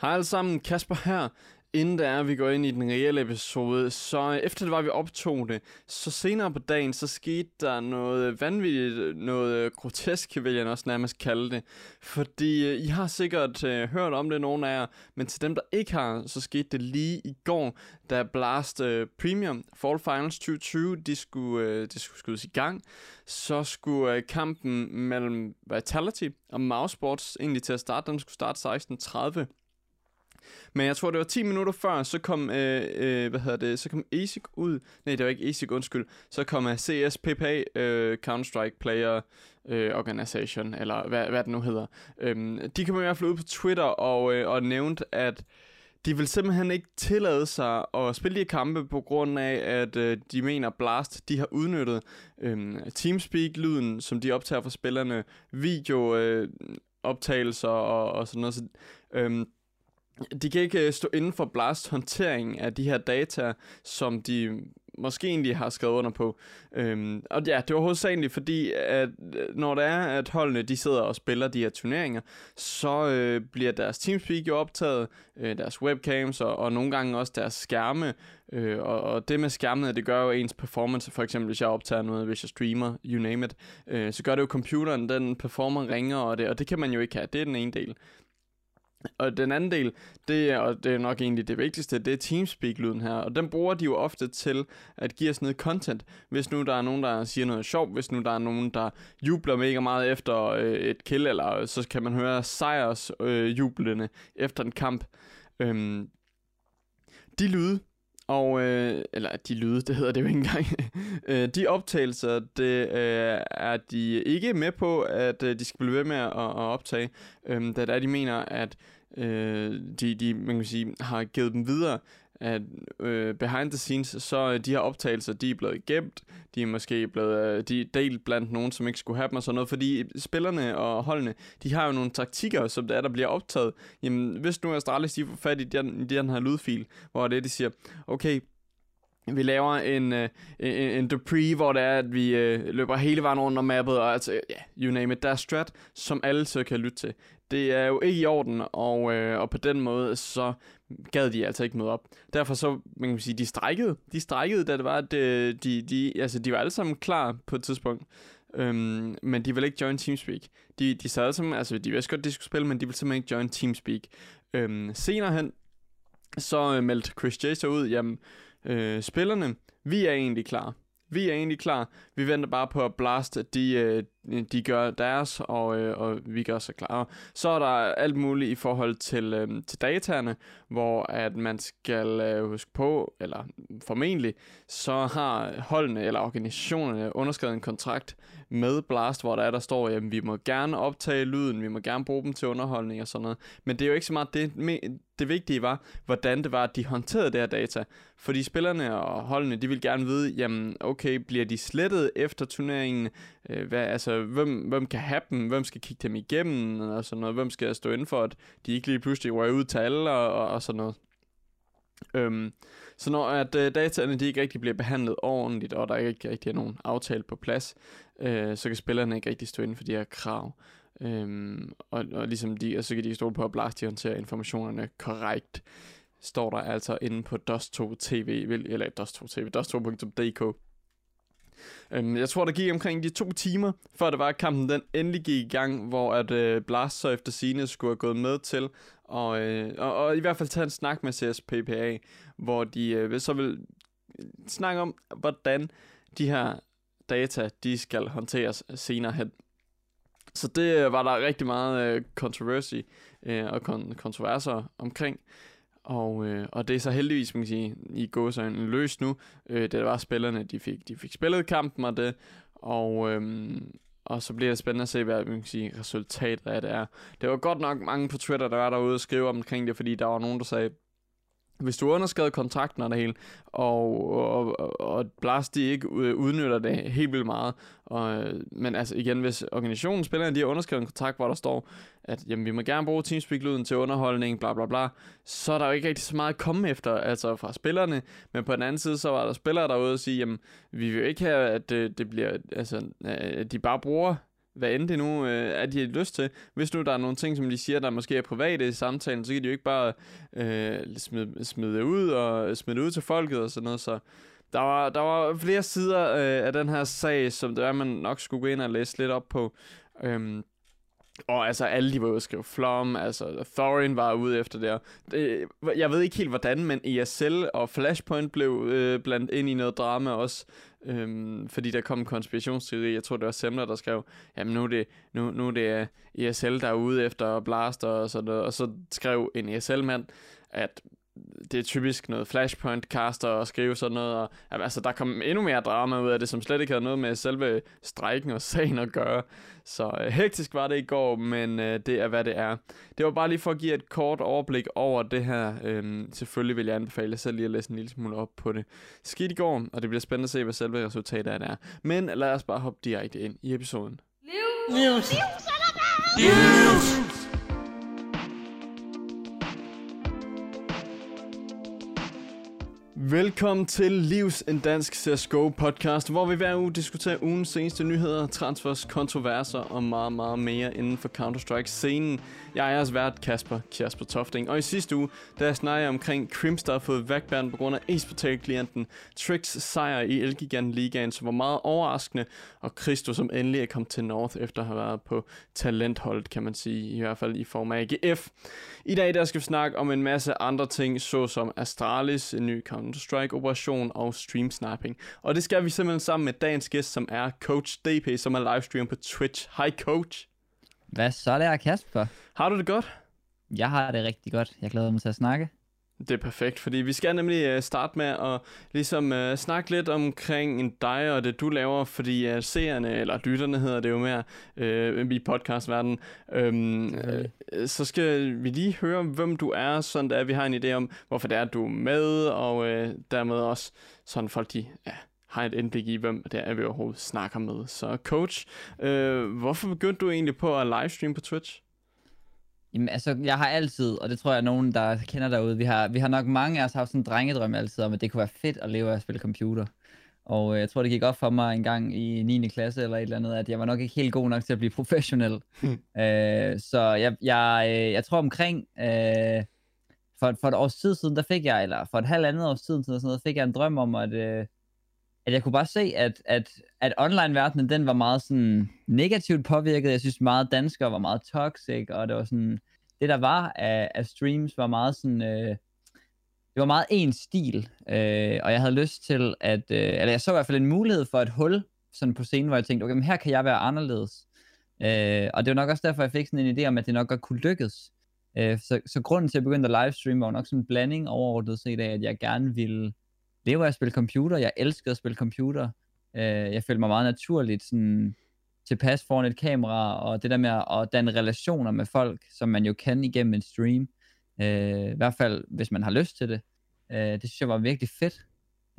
Hej alle sammen, Kasper her. Inden der vi går ind i den reelle episode, så øh, efter det var, vi optog det, så senere på dagen, så skete der noget vanvittigt, noget øh, grotesk, vil jeg også nærmest kalde det. Fordi øh, I har sikkert uh, hørt om det, nogle af jer, men til dem, der ikke har, så skete det lige i går, da Blast uh, Premium Fall Finals 2020, de skulle, uh, de skulle skydes i gang. Så skulle uh, kampen mellem Vitality og Mouse Sports egentlig til at starte, den skulle starte 16.30. Men jeg tror, det var 10 minutter før, så kom, øh, øh, hvad hedder det, så kom ASIC ud. Nej, det var ikke ASIC, undskyld. Så kom øh, CSPPA, øh, Counter-Strike Player øh, Organization, eller hvad, hvad det nu hedder. Øhm, de kom i hvert fald ud på Twitter og, øh, og nævnte, at de vil simpelthen ikke tillade sig at spille de kampe på grund af, at øh, de mener Blast, de har udnyttet øh, Teamspeak-lyden, som de optager for spillerne, video øh, optagelser og, og sådan noget. Så, øh, de kan ikke øh, stå inden for Blast håndtering af de her data, som de måske egentlig har skrevet under på. Øhm, og ja, det var hovedsageligt fordi, at øh, når det er, at holdene de sidder og spiller de her turneringer, så øh, bliver deres Teamspeak jo optaget, øh, deres webcams og, og nogle gange også deres skærme. Øh, og, og det med skærmene, det gør jo ens performance, for eksempel hvis jeg optager noget, hvis jeg streamer, you name it, øh, så gør det jo computeren, den performer ringer, og det, og det kan man jo ikke have. Det er den ene del. Og den anden del, det er, og det er nok egentlig det vigtigste, det er Teamspeak-lyden her. Og den bruger de jo ofte til at give os noget content. Hvis nu der er nogen, der siger noget sjovt, hvis nu der er nogen, der jubler mega meget efter øh, et kill, eller så kan man høre sejrs øh, jublende efter en kamp. Øhm, de lyde, og, øh, eller de lyde, det hedder det jo ikke engang. øh, de optagelser, det øh, er de ikke med på, at øh, de skal blive ved med at, at optage. Øh, da der de mener, at øh, de, de man kan sige, har givet dem videre, at øh, behind the scenes, så øh, de her optagelser, de er blevet gemt, de er måske blevet øh, de er delt blandt nogen, som ikke skulle have dem og sådan noget, fordi spillerne og holdene, de har jo nogle taktikker, som det er, der bliver optaget. Jamen, hvis nu Astralis, de får fat i den, den her lydfil, hvor det de siger, okay, vi laver en, øh, en, en Dupree, hvor det er, at vi øh, løber hele vejen rundt om mappet, og altså, yeah, you name it, der er strat, som alle så kan lytte til. Det er jo ikke i orden, og, øh, og på den måde, så gad de altså ikke møde op. Derfor så, man kan sige, de strækkede. De strækkede, da det var, at de, de, de, altså, de var alle sammen klar på et tidspunkt. Øhm, men de ville ikke join Teamspeak. De, de sad som, altså de vidste godt, de skulle spille, men de ville simpelthen ikke join Teamspeak. Øhm, senere hen, så øh, meldte Chris J. ud, jamen, øh, spillerne, vi er egentlig klar. Vi er egentlig klar. Vi venter bare på at Blast, de, øh, de gør deres, og, øh, og vi gør så klar. Så er der alt muligt i forhold til, øh, til dataerne, hvor at man skal øh, huske på, eller formentlig, så har holdene eller organisationerne underskrevet en kontrakt med Blast, hvor der er, der står, at vi må gerne optage lyden, vi må gerne bruge dem til underholdning og sådan noget. Men det er jo ikke så meget det. Det vigtige var, hvordan det var, at de håndterede det her data. Fordi spillerne og holdene, de vil gerne vide, jamen okay, bliver de slettet efter turneringen? Øh, hvad, altså, hvem, hvem kan have dem? Hvem skal kigge dem igennem? Og sådan noget. Hvem skal stå inden for, at de ikke lige pludselig rører ud til alle og, og, og sådan noget. Øhm, så når at øh, dataene de ikke rigtig bliver behandlet ordentligt, og der ikke rigtig er nogen aftale på plads, øh, så kan spillerne ikke rigtig stå inden for de her krav. Øhm, og, og ligesom de, og så kan de stole på at Blast håndterer informationerne korrekt, står der altså inde på Dust2 TV, eller Dust2 TV, Dust2.dk, Øhm, jeg tror, der gik omkring de to timer, før det var, at kampen den endelig gik i gang, hvor at øh, Blast så efter sine skulle have gået med til, og, øh, og, og i hvert fald tage en snak med CSPPA, hvor de øh, så vil snakke om, hvordan de her data, de skal håndteres senere hen. Så det øh, var der rigtig meget øh, controversy øh, og kon- kontroverser omkring. Og, øh, og det er så heldigvis, man kan sige, i gåsøjne løst nu. Øh, det var spillerne, de fik, de fik spillet kampen og det. Og, øh, og så bliver det spændende at se, hvad man kan sige, resultatet af det er. Det var godt nok mange på Twitter, der var derude og skrive omkring det, fordi der var nogen, der sagde, hvis du underskrevet kontrakten og det hele, og, og, og, og Blast de ikke udnytter det helt vildt meget, og, øh, men altså igen, hvis organisationen spiller, de har underskrevet en kontrakt, hvor der står, at jamen, vi må gerne bruge Teamspeak-lyden til underholdning, bla bla bla, så er der jo ikke rigtig så meget at komme efter, altså fra spillerne, men på den anden side, så var der spillere derude og sige, jamen, vi vil ikke have, at det, det bliver, altså, at de bare bruger hvad end det nu øh, er, de har lyst til. Hvis nu der er nogle ting, som de siger, der måske er private i samtalen, så kan de jo ikke bare øh, smide, smide det ud og smide det ud til folket og sådan noget. Så der var, der var flere sider øh, af den her sag, som det er, man nok skulle gå ind og læse lidt op på. Øhm, og altså, alle de var ude at skrive flom, altså Thorin var ude efter det. det jeg ved ikke helt hvordan, men ESL og Flashpoint blev øh, blandt ind i noget drama også. Øhm, fordi der kom en konspirationsteori, jeg tror det var Semler, der skrev, jamen nu er det, nu, nu er det øh, ESL, der er ude efter Blaster og sådan noget. Og så skrev en ESL-mand, at det er typisk noget flashpoint-caster og skrive sådan noget, og altså, der kom endnu mere drama ud af det, som slet ikke havde noget med selve strækken og sagen at gøre. Så øh, hektisk var det i går, men øh, det er, hvad det er. Det var bare lige for at give et kort overblik over det her. Øhm, selvfølgelig vil jeg anbefale selv lige at læse en lille smule op på det. Skidt i går, og det bliver spændende at se, hvad selve resultatet af det er. Men lad os bare hoppe direkte ind i episoden. News! News! News! News! Velkommen til Livs en dansk CSGO podcast, hvor vi hver uge diskuterer ugens seneste nyheder, transfers, kontroverser og meget, meget mere inden for Counter-Strike-scenen. Jeg er jeres vært Kasper Kasper Tofting, og i sidste uge, da jeg omkring Crims, der har fået vækbæren på grund af Ace-portal-klienten, Trix sejr i Elgiganten Ligaen, som var meget overraskende, og Christo, som endelig er kommet til North efter at have været på talentholdet, kan man sige, i hvert fald i form af AGF. I dag der skal vi snakke om en masse andre ting, såsom Astralis, en ny Counter-Strike-operation og stream sniping. Og det skal vi simpelthen sammen med dagens gæst, som er Coach DP, som er livestream på Twitch. Hej Coach. Hvad så der, Kasper? Har du det godt? Jeg har det rigtig godt. Jeg glæder mig til at snakke. Det er perfekt, fordi vi skal nemlig uh, starte med at ligesom uh, snakke lidt omkring dig og det du laver, fordi uh, seerne, eller lytterne hedder det jo mere uh, i podcastverdenen, um, uh, så skal vi lige høre, hvem du er, sådan at vi har en idé om, hvorfor det er, du er med, og uh, dermed også sådan folk, de ja, har et indblik i, hvem det er, vi overhovedet snakker med. Så coach, uh, hvorfor begyndte du egentlig på at livestream på Twitch? Jamen, altså, jeg har altid, og det tror jeg, at nogen, der kender derude, vi har, vi har nok mange af os haft sådan en drengedrøm altid om, at det kunne være fedt at leve af at spille computer. Og øh, jeg tror, det gik op for mig en gang i 9. klasse eller et eller andet, at jeg var nok ikke helt god nok til at blive professionel. Hmm. Øh, så jeg, jeg, øh, jeg tror omkring, øh, for, for et års tid siden, der fik jeg, eller for et halvt andet års tid sådan noget, fik jeg en drøm om, at, øh, at jeg kunne bare se, at, at, at online-verdenen, den var meget sådan negativt påvirket. Jeg synes meget danskere var meget toxic, og det var sådan, det der var af, af streams var meget sådan, øh, det var meget en stil, øh, og jeg havde lyst til at, øh, eller jeg så i hvert fald en mulighed for et hul sådan på scenen, hvor jeg tænkte, okay, men her kan jeg være anderledes. Øh, og det var nok også derfor, jeg fik sådan en idé om, at det nok godt kunne lykkes. Øh, så, så grunden til, at jeg begyndte at livestream, var nok sådan en blanding overordnet set af, at jeg gerne ville leve af at spille computer. Jeg elskede at spille computer. Øh, jeg følte mig meget naturligt sådan, tilpas foran et kamera, og det der med at danne relationer med folk, som man jo kan igennem en stream. Øh, I hvert fald, hvis man har lyst til det. Øh, det synes jeg var virkelig fedt.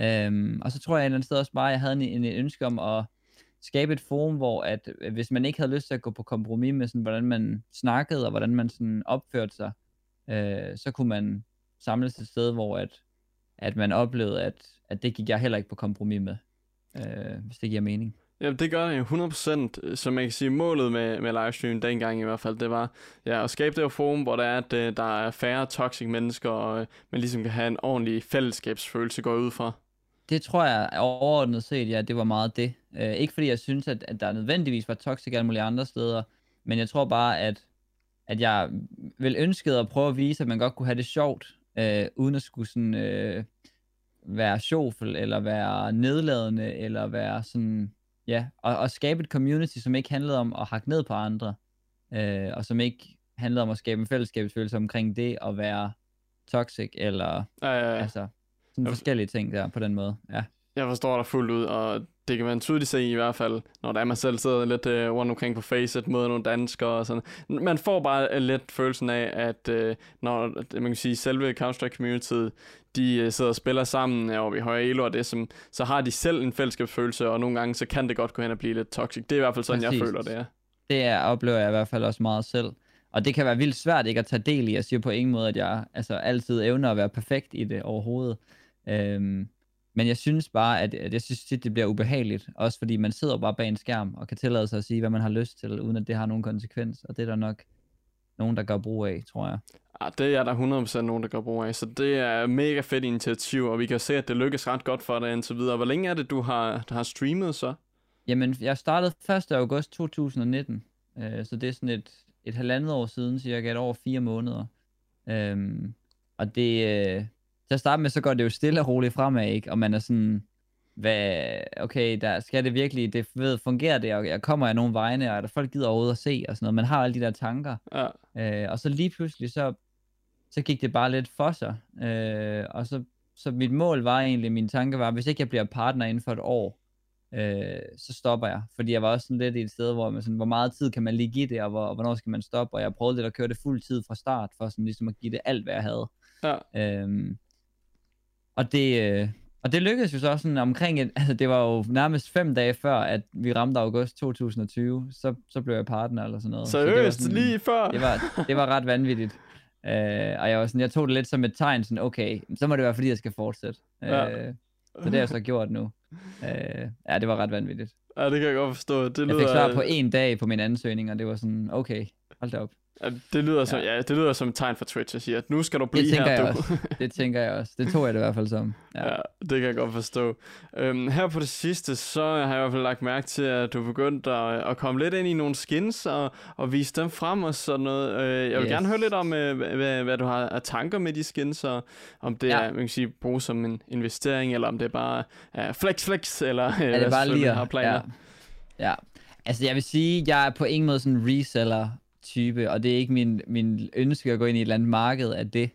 Øh, og så tror jeg et eller andet sted også bare, at jeg havde en, en, en ønske om at skabe et forum, hvor at øh, hvis man ikke havde lyst til at gå på kompromis med sådan, hvordan man snakkede, og hvordan man sådan opførte sig, øh, så kunne man samles et sted, hvor at at man oplevede, at, at det gik jeg heller ikke på kompromis med, øh, hvis det giver mening. Ja, det gør det jo 100%, som man kan sige, målet med, med livestream dengang i hvert fald, det var ja, at skabe det her forum, hvor der er, at øh, der er færre toxic mennesker, og øh, man ligesom kan have en ordentlig fællesskabsfølelse gå ud fra. Det tror jeg overordnet set, ja, det var meget det. Uh, ikke fordi jeg synes, at, at der nødvendigvis var toxic alle mulige andre steder, men jeg tror bare, at, at jeg vil ønske at prøve at vise, at man godt kunne have det sjovt, øh, uden at skulle sådan, øh, være sjovfuld, eller være nedladende, eller være sådan, ja, og, og skabe et community, som ikke handlede om at hakke ned på andre, øh, og som ikke handlede om at skabe en fællesskabsfølelse omkring det at være toxic, eller ja, ja, ja. altså, sådan forskellige ting der på den måde, ja. Jeg forstår dig fuldt ud, og det kan man tydeligt se i hvert fald, når der er man selv sidder lidt uh, rundt omkring på Facet, møder nogle danskere og sådan. Man får bare uh, lidt følelsen af, at uh, når man kan sige, selve Counter-Strike community, de uh, sidder og spiller sammen og vi højere elo og det, som, så har de selv en fællesskabsfølelse, og nogle gange så kan det godt gå hen og blive lidt toxic. Det er i hvert fald sådan, Præcis. jeg føler det er. Det er, oplever jeg i hvert fald også meget selv. Og det kan være vildt svært ikke at tage del i. Jeg siger på ingen måde, at jeg altså, altid evner at være perfekt i det overhovedet. Øhm, Men jeg synes bare, at, at jeg synes tit, det bliver ubehageligt. Også fordi man sidder bare bag en skærm og kan tillade sig at sige, hvad man har lyst til, uden at det har nogen konsekvens. Og det er der nok nogen, der gør brug af, tror jeg. Ja, det er der 100% nogen, der gør brug af. Så det er mega fedt initiativ, og vi kan se, at det lykkes ret godt for dig indtil videre. Hvor længe er det, du har, har streamet så? Jamen, jeg startede 1. august 2019. Øh, så det er sådan et, et halvandet år siden, cirka et år og fire måneder. Øhm, og det, øh, til at starte med, så går det jo stille og roligt fremad, ikke? Og man er sådan, hvad, okay, der skal det virkelig, det ved, fungerer det, og jeg kommer af nogle vegne, og der folk gider overhovedet at se, og sådan noget. Man har alle de der tanker. Ja. Øh, og så lige pludselig, så, så gik det bare lidt for sig. Øh, og så, så mit mål var egentlig, min tanke var, hvis ikke jeg bliver partner inden for et år, øh, så stopper jeg. Fordi jeg var også sådan lidt i et sted, hvor, man sådan, hvor meget tid kan man lige give det, og, hvor, og hvornår skal man stoppe, og jeg prøvede lidt at køre det fuld tid fra start, for sådan ligesom at give det alt, hvad jeg havde. Ja. Øhm, og det, øh, og det lykkedes jo så sådan omkring, et, altså det var jo nærmest fem dage før, at vi ramte august 2020, så, så blev jeg partner eller sådan noget. Seriøst, så det var sådan, lige før? Det var, det var ret vanvittigt. Øh, og jeg, var sådan, jeg tog det lidt som et tegn, sådan, okay, så må det være, fordi jeg skal fortsætte. Ja. Øh, så det har jeg så gjort nu. Øh, ja, det var ret vanvittigt. Ja, det kan jeg godt forstå. Det Jeg fik svar på en dag på min ansøgning, og det var sådan, okay, hold da op. ja, det lyder som, ja. det lyder som et tegn for Twitch at sige, at nu skal du blive Det tænker her, jeg du. også. Det tænker jeg også. Det tog jeg det i hvert fald som. Ja. Ja, det kan jeg godt forstå. Øhm, her på det sidste, så har jeg i hvert fald lagt mærke til, at du er begyndt at, at komme lidt ind i nogle skins og, og vise dem frem og sådan noget. Øh, jeg vil Yes. gerne høre lidt om, øh, hvad, hvad, du har af tanker med de skins, og om det Ja. er, man kan sige, bruge som en investering, eller om det er bare uh, flex flex, eller øh, Er det bare lige har planer. ja. ja. Altså jeg vil sige, jeg er på ingen måde sådan en reseller type, og det er ikke min, min ønske at gå ind i et eller andet marked af det.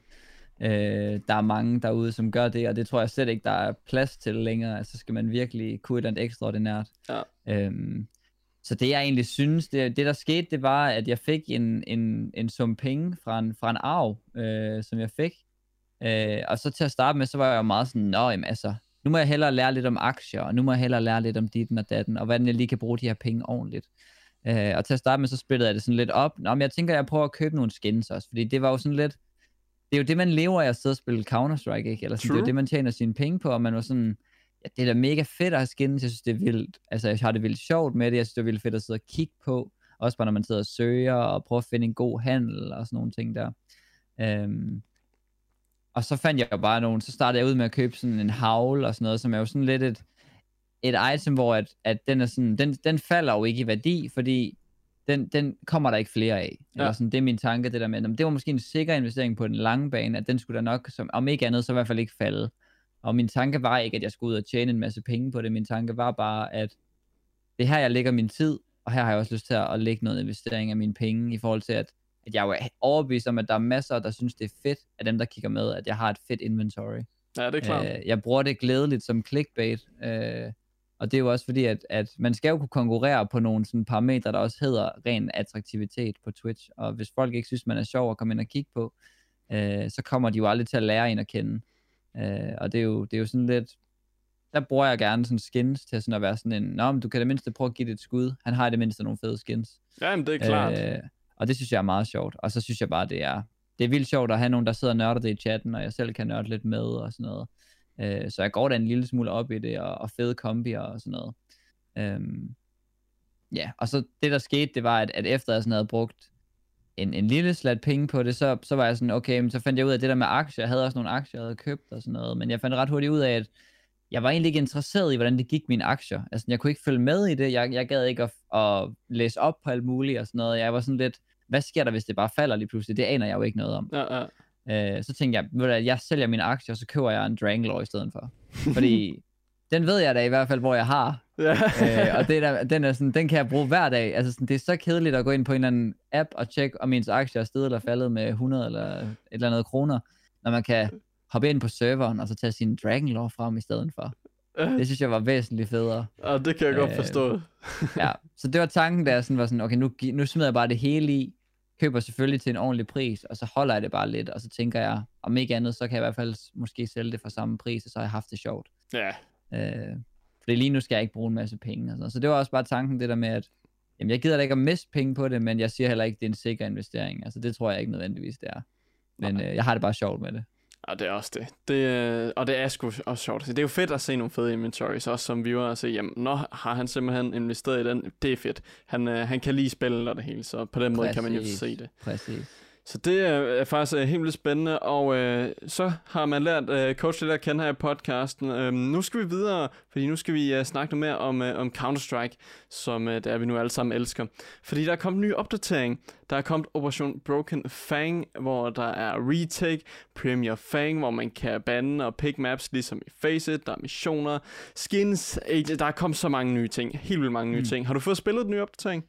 Øh, der er mange derude, som gør det, og det tror jeg slet ikke, der er plads til længere. Altså skal man virkelig kunne et eller andet ekstraordinært. Ja. Øhm, så det jeg egentlig synes, det, det der skete, det var, at jeg fik en, en, en sum penge fra en, fra en arv, øh, som jeg fik. Øh, og så til at starte med, så var jeg jo meget sådan, nå, jamen, altså, nu må jeg hellere lære lidt om aktier, og nu må jeg hellere lære lidt om ditten og datten, og hvordan jeg lige kan bruge de her penge ordentligt. Øh, og til at starte med, så splittede jeg det sådan lidt op. Nå, men jeg tænker, jeg prøver at købe nogle skins også, fordi det var jo sådan lidt, det er jo det, man lever af at sidde og spille Counter-Strike, ikke? Eller sådan, det er jo True. det, man tjener sine penge på, og man var sådan, ja, det er da mega fedt at have skins, jeg synes, det er vildt, altså jeg har det vildt sjovt med det, jeg synes, det er vildt fedt at sidde og kigge på, også bare når man sidder og søger, og prøver at finde en god handel, og sådan nogle ting der. Øhm, og så fandt jeg jo bare nogle, så startede jeg ud med at købe sådan en havl og sådan noget, som er jo sådan lidt et, et item, hvor at, at den, er sådan, den, den falder jo ikke i værdi, fordi den, den kommer der ikke flere af. Ja. Eller sådan, det er min tanke, det der med, "Nå, det var måske en sikker investering på den lange bane, at den skulle da nok, som, om ikke andet, så i hvert fald ikke falde. Og min tanke var ikke, at jeg skulle ud og tjene en masse penge på det. Min tanke var bare, at det er her, jeg lægger min tid, og her har jeg også lyst til at, lægge noget investering af mine penge, i forhold til, at, at jeg er overbevist om, at der er masser, der synes, det er fedt, af dem, der kigger med, at jeg har et fedt inventory. Ja, det er klart. Øh, jeg bruger det glædeligt som clickbait, øh, og det er jo også fordi, at, at man skal jo kunne konkurrere på nogle sådan parametre, der også hedder ren attraktivitet på Twitch, og hvis folk ikke synes, man er sjov at komme ind og kigge på, øh, så kommer de jo aldrig til at lære en at kende. Øh, og det er, jo, det er jo sådan lidt, der bruger jeg gerne sådan skins til sådan at være sådan en, nå, men du kan det mindste prøve at give det et skud, han har i det mindste nogle fede skins. Ja, men det er klart. Øh, og det synes jeg er meget sjovt. Og så synes jeg bare, det er, det er vildt sjovt at have nogen, der sidder og nørder det i chatten, og jeg selv kan nørde lidt med og sådan noget. Øh, så jeg går da en lille smule op i det, og, og fede kombier og sådan noget. Øhm, ja, og så det der skete, det var, at, at efter jeg sådan havde brugt en, en lille slat penge på det, så, så var jeg sådan, okay, men så fandt jeg ud af det der med aktier. Jeg havde også nogle aktier, jeg havde købt og sådan noget, men jeg fandt ret hurtigt ud af, at jeg var egentlig ikke interesseret i, hvordan det gik mine aktier. Altså, jeg kunne ikke følge med i det. Jeg, jeg gad ikke at, at læse op på alt muligt og sådan noget. Jeg var sådan lidt, hvad sker der, hvis det bare falder lige pludselig? Det aner jeg jo ikke noget om. Ja, ja. Øh, så tænkte jeg, ved du, hvad, jeg sælger mine aktier, og så køber jeg en Drangler i stedet for. Fordi den ved jeg da i hvert fald, hvor jeg har. øh, og det er der, den, er sådan, den kan jeg bruge hver dag. Altså, sådan, det er så kedeligt at gå ind på en eller anden app og tjekke, om ens aktier er steget eller faldet med 100 eller et eller andet kroner, når man kan hoppe ind på serveren og så tage sin Dragonlore frem i stedet for. Det synes jeg var væsentligt federe. ja, det kan jeg godt Øh, forstå. Ja, så det var tanken, der sådan var sådan, okay, nu, nu smider jeg bare det hele i, køber selvfølgelig til en ordentlig pris, og så holder jeg det bare lidt, og så tænker jeg, om ikke andet, så kan jeg i hvert fald måske sælge det for samme pris, og så har jeg haft det sjovt. Ja, Øh, fordi lige nu skal jeg ikke bruge en masse penge. Og sådan. Så det var også bare tanken, det der med, at jamen, jeg gider da ikke at miste penge på det, men jeg siger heller ikke, det er en sikker investering. Altså det tror jeg ikke nødvendigvis, det er. Men øh, jeg har det bare sjovt med det. Ja, det er også det. det øh, og det er sgu også sjovt. Det er jo fedt at se nogle fede inventories, også som viewer, at se, jamen, nå, har han simpelthen investeret i den. Det er fedt. Han, øh, han kan lige spille og det hele, så på den måde Præcis. kan man jo se det. Præcis. Så det er faktisk uh, helt vildt spændende, og uh, så har man lært uh, Coach lidt at kende her i podcasten. Uh, nu skal vi videre, fordi nu skal vi uh, snakke noget mere om, uh, om Counter-Strike, som uh, det er vi nu alle sammen elsker. Fordi der er kommet en ny opdatering. Der er kommet Operation Broken Fang, hvor der er retake, Premier Fang, hvor man kan bande og pick maps, ligesom i Faceit. Der er missioner, skins, der er kommet så mange nye ting. Helt vildt mange nye mm. ting. Har du fået spillet den nye opdatering?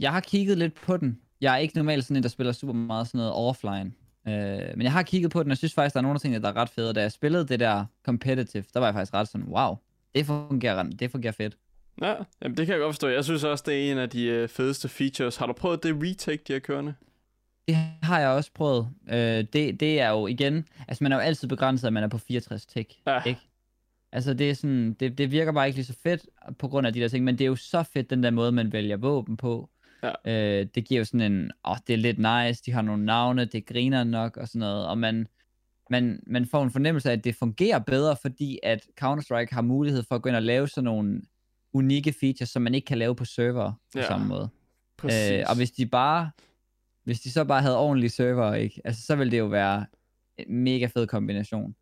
Jeg har kigget lidt på den. Jeg er ikke normalt sådan en, der spiller super meget sådan noget offline. Øh, men jeg har kigget på den, og jeg synes faktisk, der er nogle af tingene, der er ret fede. Da jeg spillede det der competitive, der var jeg faktisk ret sådan, wow, det fungerer, det fungerer fedt. Ja, jamen det kan jeg godt forstå. Jeg synes også, det er en af de øh, fedeste features. Har du prøvet det retake, de har kørende? Det har jeg også prøvet. Øh, det, det er jo igen, altså man er jo altid begrænset, at man er på 64 tick, ja. ikke? Altså det er sådan, det, det virker bare ikke lige så fedt på grund af de der ting, men det er jo så fedt den der måde, man vælger våben på. Ja. Øh, det giver jo sådan en, åh, oh, det er lidt nice, de har nogle navne, det griner nok og sådan noget, og man, man, man får en fornemmelse af, at det fungerer bedre, fordi at Counter-Strike har mulighed for at gå ind og lave sådan nogle unikke features, som man ikke kan lave på server på ja. samme måde. Øh, og hvis de bare, hvis de så bare havde ordentlige server, ikke? Altså, så ville det jo være en mega fed kombination.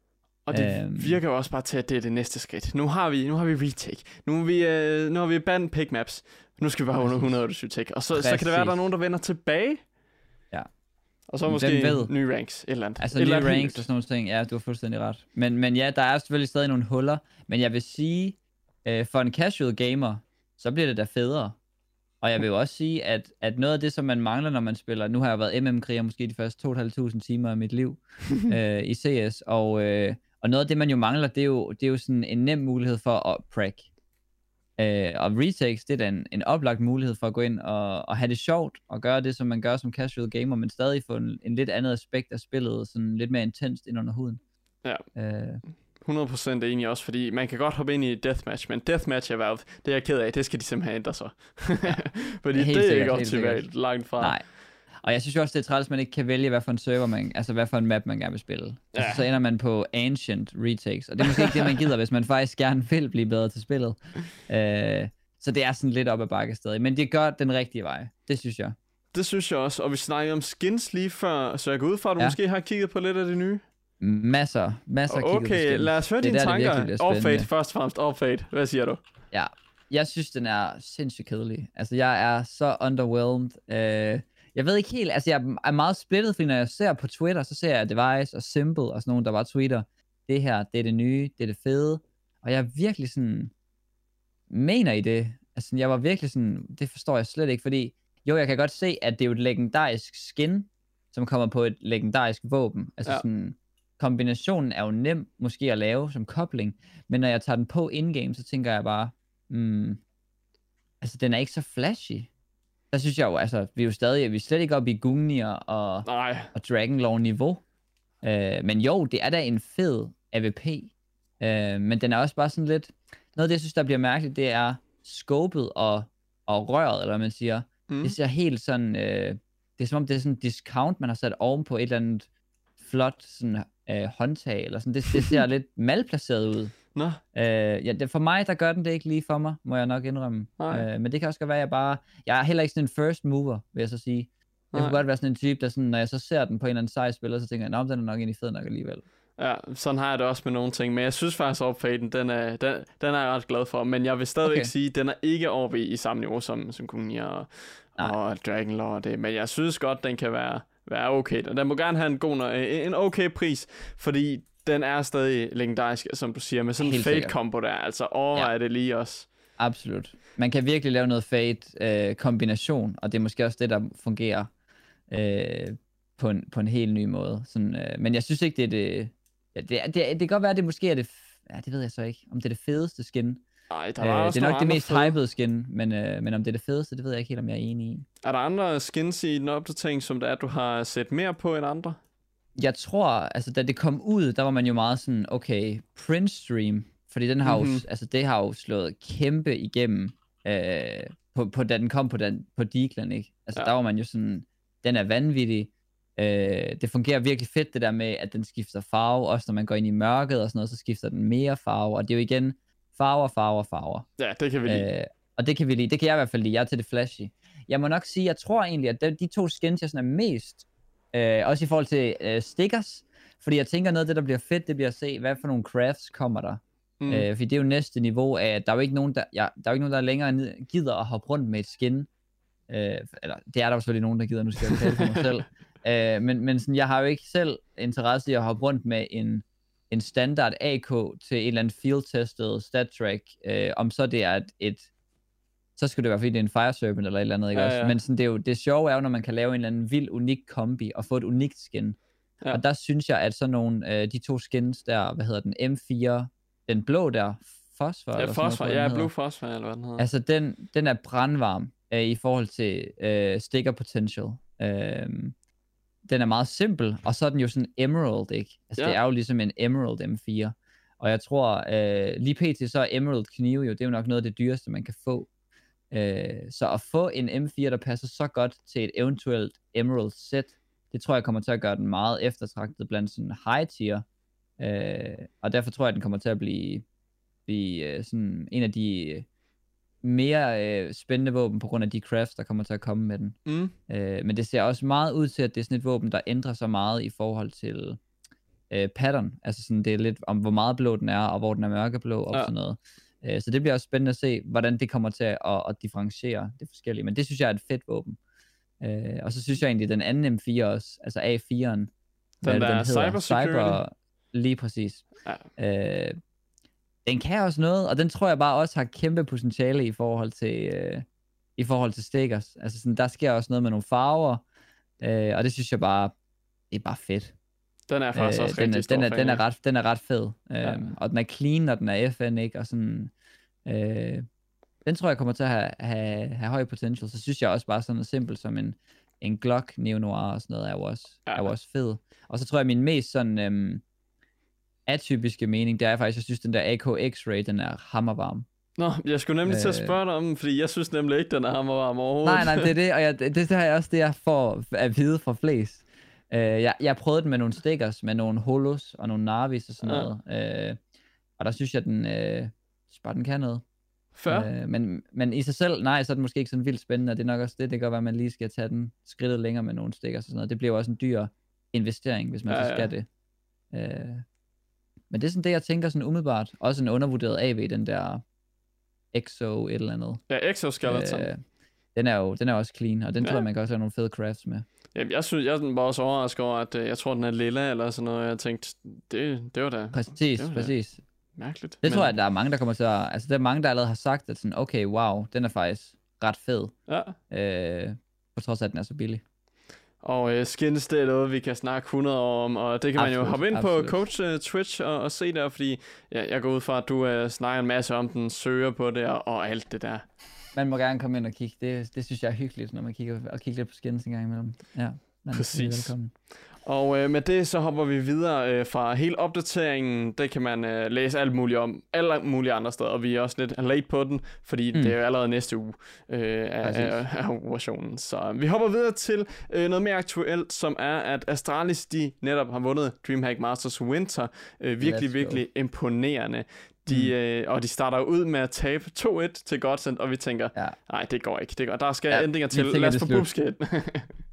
Og det øhm. virker jo også bare til, at det er det næste skridt. Nu har vi, nu har vi retake. Nu har vi, øh, nu har vi banned pick maps. Nu skal vi bare under 128 tech. Og så, så kan det være, at der er nogen, der vender tilbage. Ja. Og så måske ved. nye ranks, et eller andet. Altså et nye ranks helt. og sådan nogle ting. Ja, du har fuldstændig ret. Men, men ja, der er selvfølgelig stadig nogle huller. Men jeg vil sige, øh, for en casual gamer, så bliver det da federe. Og jeg vil jo også sige, at, at noget af det, som man mangler, når man spiller... Nu har jeg været MM-kriger måske de første 2.500 timer af mit liv øh, i CS. Og, øh, og noget af det, man jo mangler, det er jo, det er jo sådan en nem mulighed for at prack. Øh, og retakes, det er da en, en oplagt mulighed for at gå ind og, og have det sjovt, og gøre det, som man gør som casual gamer, men stadig få en, en lidt andet aspekt af spillet, sådan lidt mere intenst ind under huden. Ja. Øh. 100% enig også, fordi man kan godt hoppe ind i deathmatch, men deathmatch er Valve, det er jeg ked af, det skal de simpelthen ændre sig. fordi det er sikkert, ikke optimalt langt fra. Nej, og jeg synes jo også, det er træls, at man ikke kan vælge, hvad for en server man, altså hvad for en map man gerne vil spille. Altså, ja. Altså, så ender man på Ancient retakes, og det er måske ikke det, man gider, hvis man faktisk gerne vil blive bedre til spillet. Øh, så det er sådan lidt op ad bakke stadig, men det gør den rigtige vej. Det synes jeg. Det synes jeg også, og vi snakkede om skins lige før, så jeg går ud fra, at du ja. måske har kigget på lidt af det nye. Masser, masser okay, kigget på skins. lad os høre dine der, tanker. Off Fate, først og fremmest. Off Fate. Hvad siger du? Ja, jeg synes, den er sindssygt kedelig. Altså, jeg er så underwhelmed. Øh, jeg ved ikke helt, altså jeg er meget splittet, fordi når jeg ser på Twitter, så ser jeg Device og Simple og sådan nogen, der bare tweeter, det her, det er det nye, det er det fede. Og jeg er virkelig sådan, mener I det? Altså jeg var virkelig sådan, det forstår jeg slet ikke, fordi jo, jeg kan godt se, at det er jo et legendarisk skin, som kommer på et legendarisk våben. Altså ja. sådan, kombinationen er jo nem måske at lave som kobling, men når jeg tager den på in-game, så tænker jeg bare, hmm, altså den er ikke så flashy der synes jeg jo, altså, vi er jo stadig, vi er slet ikke oppe i Gungnir og, Nej. og Dragonlaw niveau. Øh, men jo, det er da en fed AVP. Øh, men den er også bare sådan lidt, noget af det, jeg synes, der bliver mærkeligt, det er skåbet og, og røret, eller hvad man siger. Mm. Det ser helt sådan, øh, det er som om det er sådan en discount, man har sat oven på et eller andet flot sådan, øh, håndtag, eller sådan. Det, det ser lidt malplaceret ud. Nå. Øh, ja, det, for mig, der gør den det ikke lige for mig, må jeg nok indrømme. Øh, men det kan også godt være, at jeg bare... Jeg er heller ikke sådan en first mover, vil jeg så sige. Jeg kunne godt være sådan en type, der sådan, når jeg så ser den på en eller anden sej spiller, så tænker jeg, at den er nok egentlig fed nok alligevel. Ja, sådan har jeg det også med nogle ting, men jeg synes faktisk, at Faden, den er, den, den er jeg ret glad for, men jeg vil stadigvæk okay. sige, at den er ikke over i samme niveau som, som Kunia og, og Dragonlaw og det, men jeg synes godt, den kan være, være okay, og den må gerne have en god, en okay pris, fordi den er stadig legendarisk, som du siger, med sådan en fade-kombo der. Altså, overvej ja. det lige også. Absolut. Man kan virkelig lave noget fade-kombination, øh, og det er måske også det, der fungerer øh, på, en, på en helt ny måde. Sådan, øh, men jeg synes ikke, det er det... Ja, det, det, det kan godt være, at det måske er det... Ja, det ved jeg så ikke. Om det er det fedeste skin. Nej, der er øh, Det er nok det mest fede. hypede skin, men, øh, men om det er det fedeste, det ved jeg ikke helt, om jeg er enig i. Er der andre skins i den opdatering, som det er, du har set mere på end andre? Jeg tror, altså da det kom ud, der var man jo meget sådan, okay, Prince Stream, fordi den har mm-hmm. jo, mhm. altså det har jo slået kæmpe igennem, øh, på, på, da den kom på, den, på Deaglan, ikke? Altså ja. der var man jo sådan, den er vanvittig, Øh, det fungerer virkelig fedt, det der med, at den skifter farve, også når man går ind i mørket og sådan noget, så skifter den mere farve, og det er jo igen farver, farver, farver. Ja, det kan vi lide. Øh, og det kan vi lide. Det kan jeg i hvert fald lide. Jeg er til det flashy. Jeg må nok sige, jeg tror egentlig, at de, de to skins, jeg sådan er mest, øh, også i forhold til øh, stickers, fordi jeg tænker, noget af det, der bliver fedt, det bliver at se, hvad for nogle crafts kommer der. Mm. Øh, fordi det er jo næste niveau af, at der er jo ikke nogen, der, ja, der, er jo ikke nogen, der længere gider at hoppe rundt med et skin. Øh, eller det er der jo selvfølgelig nogen, der gider, nu skal jeg tale for mig selv. Øh, men men sådan, jeg har jo ikke selv interesse i at hoppe rundt med en, en standard AK til en eller anden field-testet stat track, øh, om så det er et, et så skulle det være, fordi det er en Fire Serpent eller et eller andet, ikke ja, også? Ja. Men sådan, det, er jo, det sjove er jo, når man kan lave en eller anden vild, unik kombi og få et unikt skin. Ja. Og der synes jeg, at sådan nogle, øh, de to skins der, hvad hedder den, M4, den blå der, Fosfor? Ja, Fosfor, ja, Blue Fosfor, eller hvad den hedder. Altså, den, den er brandvarm øh, i forhold til øh, sticker potential. Øh, den er meget simpel, og så er den jo sådan emerald, ikke? Altså, ja. det er jo ligesom en emerald M4. Og jeg tror, øh, lige pt. så er emerald knive jo, det er jo nok noget af det dyreste, man kan få. Øh, så at få en M4, der passer så godt til et eventuelt emerald set, det tror jeg kommer til at gøre den meget eftertragtet blandt sådan high tier. Øh, og derfor tror jeg, at den kommer til at blive, blive øh, sådan en af de mere øh, spændende våben på grund af de crafts, der kommer til at komme med den. Mm. Øh, men det ser også meget ud til, at det er sådan et våben, der ændrer sig meget i forhold til øh, pattern. Altså sådan, det er lidt om, hvor meget blå den er, og hvor den er mørkeblå og ja. sådan noget. Øh, så det bliver også spændende at se, hvordan det kommer til at, at, at differentiere det forskellige. Men det synes jeg er et fedt våben. Øh, og så synes jeg egentlig, den anden M4 også, altså A4'en, den der den cyber, cyber Lige præcis. Ja. Øh, den kan også noget, og den tror jeg bare også har kæmpe potentiale i forhold til, øh, i forhold til stickers. Altså sådan, der sker også noget med nogle farver, øh, og det synes jeg bare, det er bare fedt. Den er faktisk øh, også den, rigtig den, er, den, er ret, den er ret fed. Ja. Og den er clean, og den er FN, ikke? Og sådan, øh, den tror jeg kommer til at have, have, have høj potential. Så synes jeg også bare sådan noget simpelt som en, en Glock Neo Noir og sådan noget er jo også, ja. er jo også fed. Og så tror jeg, min mest sådan øhm, atypiske mening, det er faktisk, jeg synes, den der AK X-Ray, den er hammervarm. Nå, jeg skulle nemlig øh, til at øh. spørge dig om, fordi jeg synes nemlig ikke, den er hammervarm overhovedet. Nej, nej, det er det, og jeg, det, det er også det, jeg får at vide fra flest. Øh, jeg, jeg prøvede den med nogle stickers, med nogle holos og nogle narvis og sådan ja. noget. Øh, og der synes jeg, den, øh, bare den kan noget. Før? Øh, men, men i sig selv, nej, så er den måske ikke sådan vildt spændende, og det er nok også det, det gør, at man lige skal tage den skridtet længere med nogle stickers og sådan noget. Det bliver også en dyr investering, hvis man ja, så skal ja. det. Øh, men det er sådan det, jeg tænker sådan umiddelbart. Også en undervurderet AV, den der Exo et eller andet. Ja, Exoskeleton. Øh, den er jo den er også clean, og den ja. tror jeg, man kan også have nogle fede crafts med. Jamen, jeg synes, jeg var også overrasket over, at uh, jeg tror, den er lilla eller sådan noget. Jeg tænkte, det, det var da... Præcis, det var præcis. Mærkeligt. Det men... tror jeg, der er mange, der kommer til at... Altså, der er mange, der allerede har sagt, at sådan, okay, wow, den er faktisk ret fed. Ja. Øh, på trods af, at den er så billig. Og øh, skins, det er noget, vi kan snakke 100 år om, og det kan absolut, man jo hoppe ind absolut. på Coach uh, Twitch og, og se der, fordi ja, jeg går ud fra, at du uh, snakker en masse om den, søger på det og, og alt det der. Man må gerne komme ind og kigge. Det, det synes jeg er hyggeligt, når man kigger og kigger lidt på skins en gang imellem. Ja, man Præcis. Velkommen. Og øh, med det så hopper vi videre øh, fra hele opdateringen. Det kan man øh, læse alt muligt om, alle mulige andre steder, og vi er også lidt late på den, fordi mm. det er jo allerede næste uge øh, af, af, af operationen. Så vi hopper videre til øh, noget mere aktuelt, som er, at Astralis de netop har vundet DreamHack Masters Winter. Øh, virkelig, virkelig imponerende. De, mm. øh, og de starter ud med at tabe 2-1 til Godsend, og vi tænker, ja. nej, det går ikke. Det går. Der skal ja, ændringer til. Lad os få boobskæt.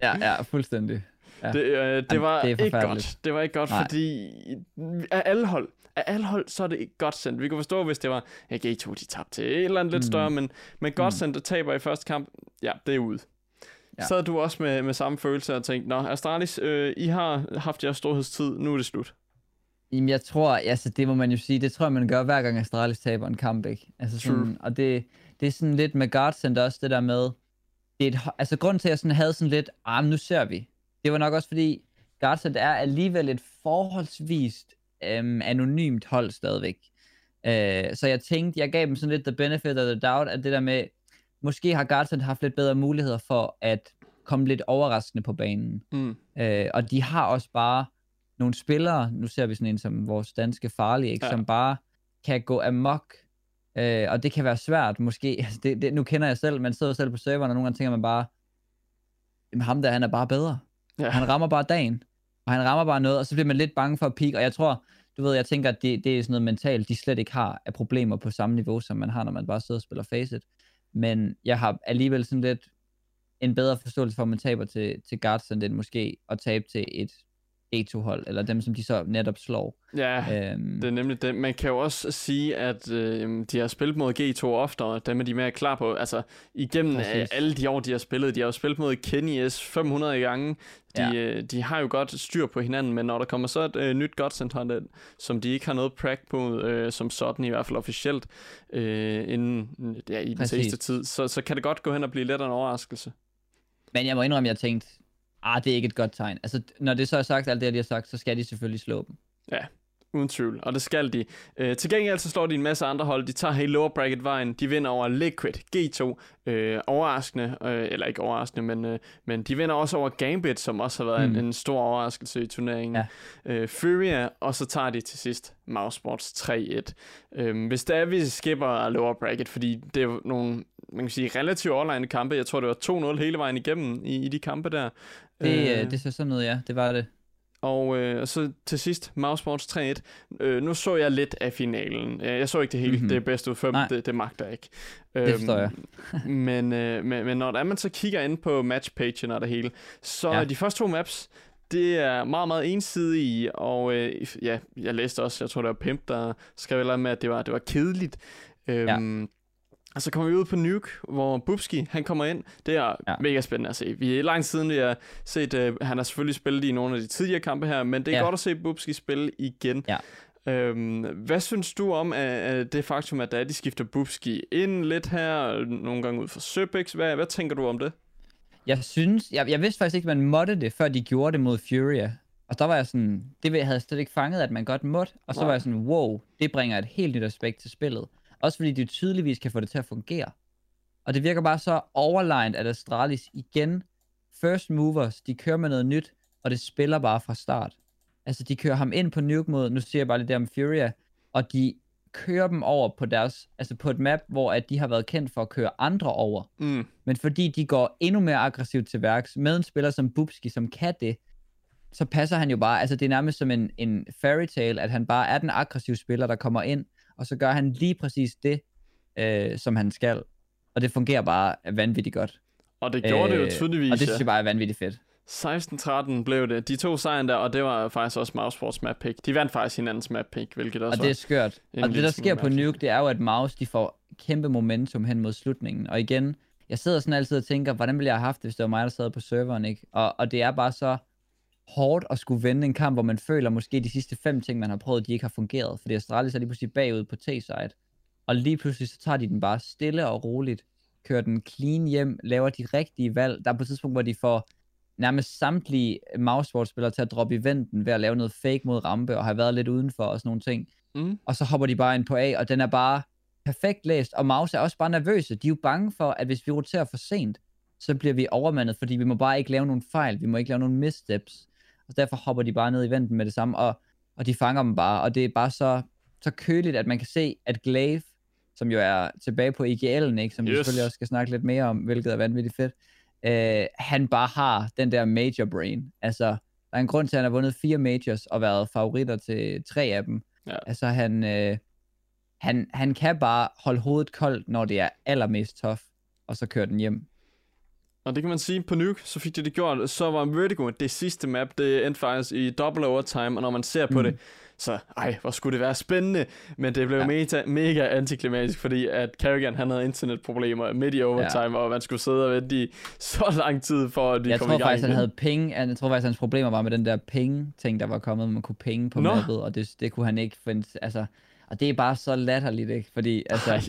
ja, ja, fuldstændig. Ja. Det, øh, det var det ikke godt. Det var ikke godt, Nej. fordi af alle hold, af alle hold, så er det ikke godt sendt. Vi kunne forstå, hvis det var, ja, G2, de tabte til et eller andet mm. lidt større, men, men godt sendt, der taber i første kamp, ja, det er ud. Ja. Så du også med, med samme følelse og tænkte, nå, Astralis, øh, I har haft jeres storhedstid, nu er det slut. Jamen, jeg tror, altså det må man jo sige, det tror jeg, man gør hver gang Astralis taber en kamp, ikke? Altså sådan, og det, det er sådan lidt med Guardsend også, det der med, det er et, altså grund til, at jeg sådan havde sådan lidt, ah, nu ser vi, det var nok også fordi, Guardsend er alligevel et forholdsvis øhm, anonymt hold stadigvæk. Øh, så jeg tænkte, jeg gav dem sådan lidt the benefit of the doubt, at det der med, måske har Guardsend haft lidt bedre muligheder for at komme lidt overraskende på banen. Mm. Øh, og de har også bare nogle spillere, nu ser vi sådan en som vores danske farlige, ikke, ja. som bare kan gå amok, øh, og det kan være svært måske, altså det, det, nu kender jeg selv, man sidder selv på serveren, og nogle gange tænker man bare, jamen ham der, han er bare bedre. Ja. Han rammer bare dagen, og han rammer bare noget, og så bliver man lidt bange for at peak, og jeg tror, du ved, jeg tænker, at det, det er sådan noget mentalt, de slet ikke har af problemer på samme niveau, som man har, når man bare sidder og spiller Faceit. Men jeg har alligevel sådan lidt en bedre forståelse for, at man taber til, til guards, end måske at tabe til et G2-hold, eller dem, som de så netop slår. Ja, Øhm, det er nemlig det. Man kan jo også sige, at øh, de har spillet mod G2 oftere, dem er de mere klar på. Altså, igennem øh, Præcis. alle de år, de har spillet, de har jo spillet mod Kenny S 500 gange. De, Ja. øh, de har jo godt styr på hinanden, men når der kommer så et øh, nyt Godsend Hunter, som de ikke har noget prag på, øh, som sådan i hvert fald officielt, øh, inden ja, i den Præcis. seneste tid, så, så kan det godt gå hen og blive lidt af en overraskelse. Men jeg må indrømme, at jeg tænkte, ah, det er ikke et godt tegn. Altså, når det så er sagt, alt det, de har sagt, så skal de selvfølgelig slå dem. Uden tvivl, og det skal de. Øh, til gengæld så slår de en masse andre hold. De tager hele lower bracket vejen. De vinder over Liquid, G2. Øh, overraskende, øh, eller ikke overraskende, men, øh, men de vinder også over Gambit, som også har været Mm. en, en stor overraskelse i turneringen. Ja. Øh, Furia, og så tager de til sidst Mousesports 3-1. Øh, hvis det er, vi skipper lower bracket, fordi det er nogle man kan sige, relativt online kampe. Jeg tror, det var 2-0 hele vejen igennem i, i de kampe der. Det, øh, det ser sådan ud, ja. Det var det. Og øh, så til sidst, Mousesports 3-1. Øh, nu så jeg lidt af finalen. Øh, Jeg så ikke det hele. Mhm. Mm-hmm. Det er bedst ud fem. Nej. Det, det magter jeg ikke. Det forstår jeg. men, øh, men, men når der er man så kigger ind på matchpagen og det hele, så Ja. ja. de første to maps, det er meget, meget ensidige, og øh, ja, jeg læste også, jeg tror det var Pimp, der skrev eller med, at det var, det var kedeligt. Øhm, Og så kommer vi ud på Nuke, hvor Bubski, han kommer ind. Det er Ja. mega spændende at se. Vi er lang siden, vi har set, uh, han har selvfølgelig spillet i nogle af de tidligere kampe her, men det er Ja. godt at se Bubski spille igen. Ja. Øhm, hvad synes du om at, at det faktum, at da de skifter Bubski ind lidt her, nogle gange ud for Søbex? Hvad, hvad tænker du om det? Jeg synes, jeg, jeg vidste faktisk ikke, man måtte det, før de gjorde det mod Furia. Og der var jeg sådan, det havde jeg slet ikke fanget, at man godt måtte. Og så Nej. var jeg sådan, wow, det bringer et helt nyt aspekt til spillet. Også fordi de tydeligvis kan få det til at fungere. Og det virker bare så overlegnet, at Astralis igen, first movers, de kører med noget nyt, og det spiller bare fra start. Altså, de kører ham ind på nuke mod, nu siger jeg bare lidt der om Furia, og de kører dem over på deres, altså på et map, hvor at de har været kendt for at køre andre over. Mm. Men fordi de går endnu mere aggressivt til værks med en spiller som Bubski, som kan det, så passer han jo bare, altså det er nærmest som en, en fairy tale, at han bare er den aggressive spiller, der kommer ind, og så gør han lige præcis det, øh, som han skal. Og det fungerer bare vanvittigt godt. Og det gjorde øh, det jo Øh, tydeligvis. Og det synes jeg bare er vanvittigt fedt. 16-13 blev det. De to sejren der, og det var faktisk også Mousesports map pick. De vandt faktisk hinandens map pick, hvilket også Og det er skørt. Og det, der sker på. Nuke, det er jo, at Mouse, de får kæmpe momentum hen mod slutningen. Og igen, jeg sidder sådan altid og tænker, hvordan ville jeg have haft det, hvis det var mig, der sad på serveren, ikke? Og, og det er bare så hårdt at skulle vende en kamp, hvor man føler måske de sidste fem ting, man har prøvet, de ikke har fungeret. Fordi Astralis er lige pludselig bagud på T-side. Og lige pludselig så tager de den bare stille og roligt, kører den clean hjem, laver de rigtige valg. Der er på et tidspunkt, hvor de får nærmest samtlige mouseboard-spillere til at droppe eventen ved at lave noget fake mod rampe, og have været lidt udenfor og sådan nogle ting Mm. og så hopper de bare ind på A, og den er bare perfekt læst, og Maus er også bare nervøse. De er jo bange for, at hvis vi roterer for sent, så bliver vi overmandet, fordi vi må bare ikke lave nogen fejl, vi må ikke lave nogen missteps, og derfor hopper de bare ned i venten med det samme, og, og de fanger dem bare, og det er bare så, så køligt, at man kan se, at Glaive, som jo er tilbage på IGL'en, ikke, som yes. vi selvfølgelig også skal snakke lidt mere om, hvilket er vanvittigt fedt, øh, han bare har den der major brain. Altså, der er en grund til, at han har vundet fire majors og været favoritter til tre af dem. Ja. Altså, han, øh, han, han kan bare holde hovedet koldt, når det er allermest tough, og så køre den hjem. Og det kan man sige, på Nuke, så fik de det gjort. Så var Vertigo det sidste map, det endte faktisk i double overtime, og når man ser på Mm. det, så ej, hvor skulle det være spændende. Men det blev Ja. ja. mega, antiklimatisk, fordi at Kerrigan, han havde internetproblemer midt i overtime, ja. og man skulle sidde og vente i så lang tid, for at de jeg kom tror i gang faktisk, han havde ping. Jeg tror faktisk, hans problemer var med den der ping-ting, der var kommet, man kunne pinge på Nå. mappet, og det, det kunne han ikke finde. Altså, og det er bare så latterligt, ikke? Fordi, altså, Ej.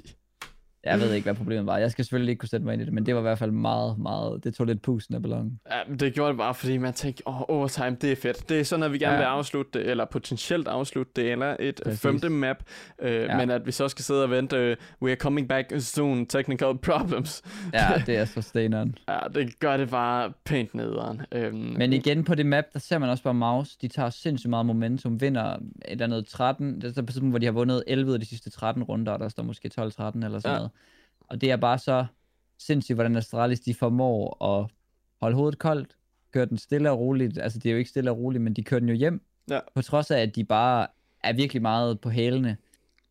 Jeg ved ikke, hvad problemet var. Jeg skal selvfølgelig ikke kunne sætte mig ind i det, men det var i hvert fald meget, meget, det tog lidt pusen af ballongen. Ja, men det gjorde det bare, fordi man tænkte, åh, oh, overtime, det er fedt. Det er sådan, at vi gerne Ja. vil afslutte det, eller potentielt afslutte det, eller et Præcis. femte map. Øh, Ja. Men at vi så skal sidde og vente, øh, we are coming back soon, technical problems. Ja, det er så steneren. Ja, det gør det bare pænt nederen. Øhm, Men igen på det map, der ser man også bare Maus. De tager sindssygt meget momentum, vinder et eller andet 13. Det er så på tidspunkt, hvor de har vundet 11 ud af de sidste 13 runder, og der står måske 12-13 eller sådan Ja. noget. Og det er bare så sindssygt, hvordan Astralis de formår at holde hovedet koldt, kørte den stille og roligt. Altså, det er jo ikke stille og roligt, men de kørte den jo hjem. Ja. På trods af, at de bare er virkelig meget på hælene.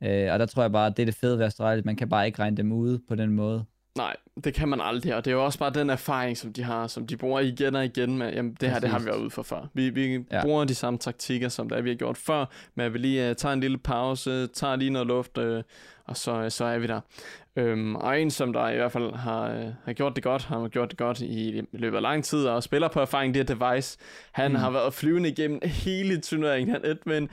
Øh, og der tror jeg bare, at det er det fede ved Australien. Man kan bare ikke regne dem ude på den måde. Nej, det kan man aldrig, og det er jo også bare den erfaring, som de har, som de bruger igen og igen med, jamen det her, det har vi været ude for før. Vi, vi ja. bruger de samme taktikker, som der vi har gjort før, men vi lige uh, tager en lille pause, tager lige noget luft, uh, og så, uh, så er vi der. Um, og en, som der i hvert fald har, uh, har gjort det godt, har gjort det godt i, løbet af lang tid, og spiller på erfaring, det er Device. Han mm. har været flyvende igennem hele turneringen. Han endte med en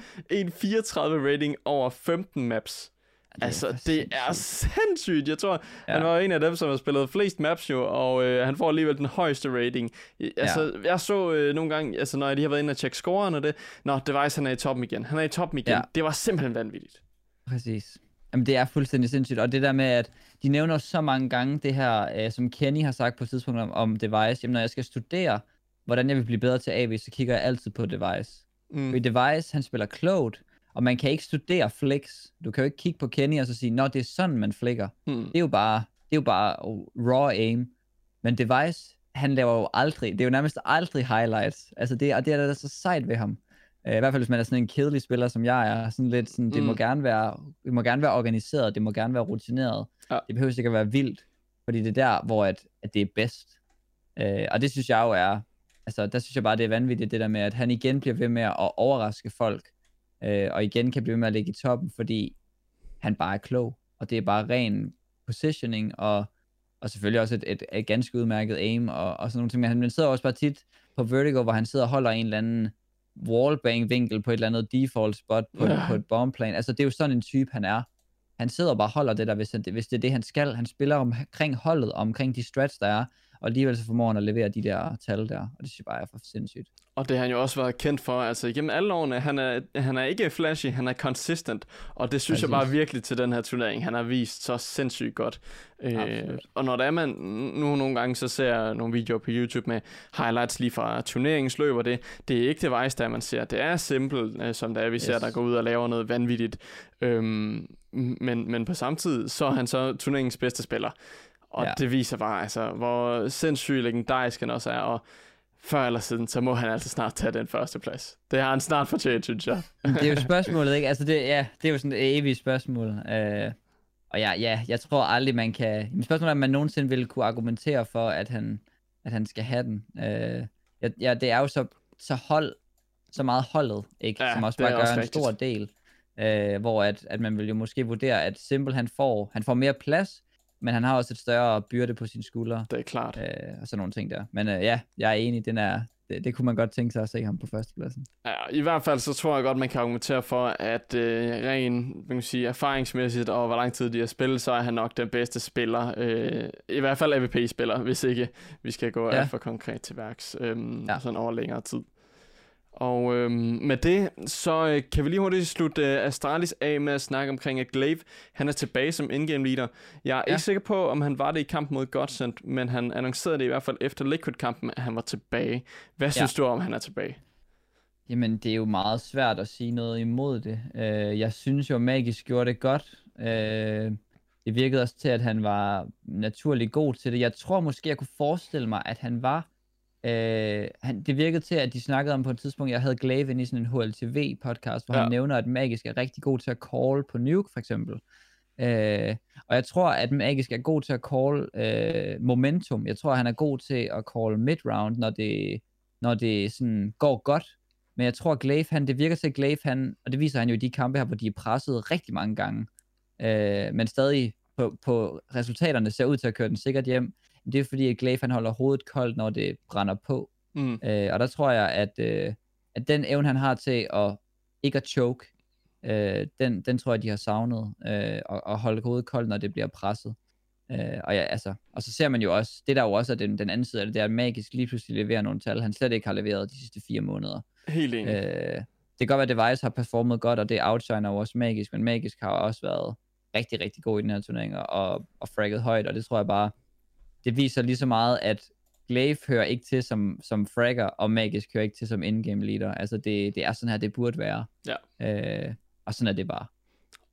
1.34 rating over 15 maps. Det altså, det er sindssygt. Jeg tror, ja. han var en af dem, som har spillet flest maps jo, og øh, han får alligevel den højeste rating. Altså, ja. jeg så øh, nogle gange, altså når de har været inde og tjekke scoren og det, nå, Device han er i toppen igen. Han er i toppen igen. Ja. Det var simpelthen vanvittigt. Præcis. Jamen, det er fuldstændig sindssygt. Og det der med, at de nævner så mange gange det her, øh, som Kenny har sagt på et tidspunkt om, om Device. Jamen, når jeg skal studere, hvordan jeg vil blive bedre til AV, så kigger jeg altid på Device. Mm. Fordi Device, han spiller klogt, og man kan ikke studere flex. Du kan jo ikke kigge på Kenny og så sige, nå, det er sådan, man flikker. Hmm. Det er jo bare, det er jo bare raw aim. Men Device, han laver jo aldrig, det er jo nærmest aldrig highlights. Altså det, og det er da så sejt ved ham. Uh, I hvert fald hvis man er sådan en kedelig spiller, som jeg er. Sådan lidt sådan, det, mm. må gerne være, det må gerne være organiseret, det må gerne være rutineret. Ja. Det behøver ikke at være vildt, fordi det er der, hvor at, at det er bedst. Uh, og det synes jeg jo er, altså der synes jeg bare, det er vanvittigt, det der med, at han igen bliver ved med at overraske folk øh, og igen kan blive med at ligge i toppen, fordi han bare er klog, og det er bare ren positioning, og, og selvfølgelig også et, et, et ganske udmærket aim, og, og sådan nogle ting, men han sidder også bare tit på Vertigo, hvor han sidder og holder en eller anden wallbang vinkel på et eller andet default spot på, ja. på et bombplane, altså det er jo sådan en type, han er. Han sidder og bare holder det der, hvis, han, hvis det er det, han skal. Han spiller omkring holdet, omkring de strats, der er, og alligevel så formår han at levere de der tal der, og det synes jeg bare er for sindssygt. Og det har han jo også været kendt for, altså igennem alle årene, han er, han er ikke flashy, han er consistent, og det synes Præcis. jeg bare virkelig til den her turnering, han har vist så sindssygt godt. Øh, og når der er man, nu nogle gange så ser jeg nogle videoer på YouTube med highlights lige fra turneringens løb, og det, det er ikke det vejs, der man ser, det er simpelt, øh, som der er, vi yes. ser, der går ud og laver noget vanvittigt. Øhm, men, men på samme tid, så er han så turneringens bedste spiller. Og ja. det viser bare, altså, hvor sindssygt legendarisk han også er, og før eller siden, så må han altså snart tage den første plads. Det har han snart fortjent, synes jeg. det er jo spørgsmålet, ikke? Altså, det, ja, det er jo sådan et evigt spørgsmål. Uh, og ja, ja, jeg tror aldrig, man kan... Men spørgsmålet er, om man nogensinde vil kunne argumentere for, at han, at han skal have den. Uh, ja, ja, det er jo så, så hold, så meget holdet, ikke? Ja, som også bare gør også en rigtigt. stor del. Uh, hvor at, at man vil jo måske vurdere, at Simple han får, han får mere plads, men han har også et større byrde på sine skuldre. Det er klart. Øh, og sådan nogle ting der. Men øh, ja, jeg er enig, den er, det, det kunne man godt tænke sig at se ham på førstepladsen. Ja, i hvert fald så tror jeg godt, man kan argumentere for, at øh, ren man kan sige, erfaringsmæssigt og hvor lang tid de har spillet, så er han nok den bedste spiller. Øh, I hvert fald AVP-spiller, hvis ikke vi skal gå ja. alt for konkret til værks, øh, ja. sådan over længere tid. Og øhm, med det, så øh, kan vi lige hurtigt slutte øh, Astralis af med at snakke omkring, at Glaive, han er tilbage som in-game leader. Jeg er ja. ikke sikker på, om han var det i kampen mod Godsend, men han annoncerede det i hvert fald efter Liquid-kampen, at han var tilbage. Hvad synes ja. du om, han er tilbage? Jamen, det er jo meget svært at sige noget imod det. Uh, jeg synes jo, Magisk gjorde det godt. Uh, det virkede også til, at han var naturlig god til det. Jeg tror måske, jeg kunne forestille mig, at han var Øh, han, det virkede til, at de snakkede om på et tidspunkt, jeg havde Glaive i sådan en HLTV-podcast, hvor ja. han nævner, at Magisk er rigtig god til at call på Nuke, for eksempel. Øh, og jeg tror, at Magisk er god til at call øh, momentum. Jeg tror, han er god til at call mid-round, når det, når det sådan går godt. Men jeg tror, at Glaive, han, det virker til, at Glaive, han, og det viser han jo i de kampe her, hvor de er presset rigtig mange gange, øh, men stadig på, på resultaterne ser ud til at køre den sikkert hjem det er fordi, at Glaive han holder hovedet koldt, når det brænder på. Mm. Øh, og der tror jeg, at, øh, at den evne, han har til at ikke at choke, øh, den, den tror jeg, de har savnet, øh, og, og holde hovedet koldt, når det bliver presset. Øh, og, ja, altså, og så ser man jo også, det der jo også er den, den anden side af det, det er, at Magisk lige pludselig leverer nogle tal, han slet ikke har leveret de sidste fire måneder. Helt enig. Øh, det kan godt være, at Device har performet godt, og det outshiner jo også Magisk, men Magisk har også været rigtig, rigtig god i den her turnering, og, og fragget højt, og det tror jeg bare, det viser lige så meget, at Glaive hører ikke til som, som fragger, og Magisk hører ikke til som in-game leader. Altså, det, det er sådan her, det burde være. Ja. Øh, og sådan er det bare.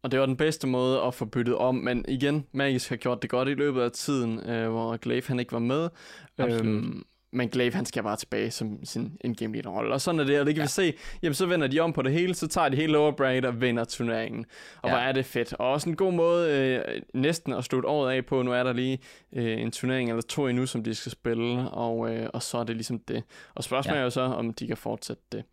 Og det var den bedste måde at få byttet om, men igen, Magisk har gjort det godt i løbet af tiden, øh, hvor Glaive han ikke var med. Øhm, men Glaive, han skal bare tilbage som sin in-game leader rolle. Og sådan er det, og det kan ja. vi se. Jamen, så vender de om på det hele, så tager de hele lower bracket og vinder turneringen. Og ja. hvor er det fedt. Og også en god måde øh, næsten at slutte året af på. Nu er der lige øh, en turnering eller to endnu, som de skal spille, og, øh, og så er det ligesom det. Og spørgsmålet ja. er jo så, om de kan fortsætte det.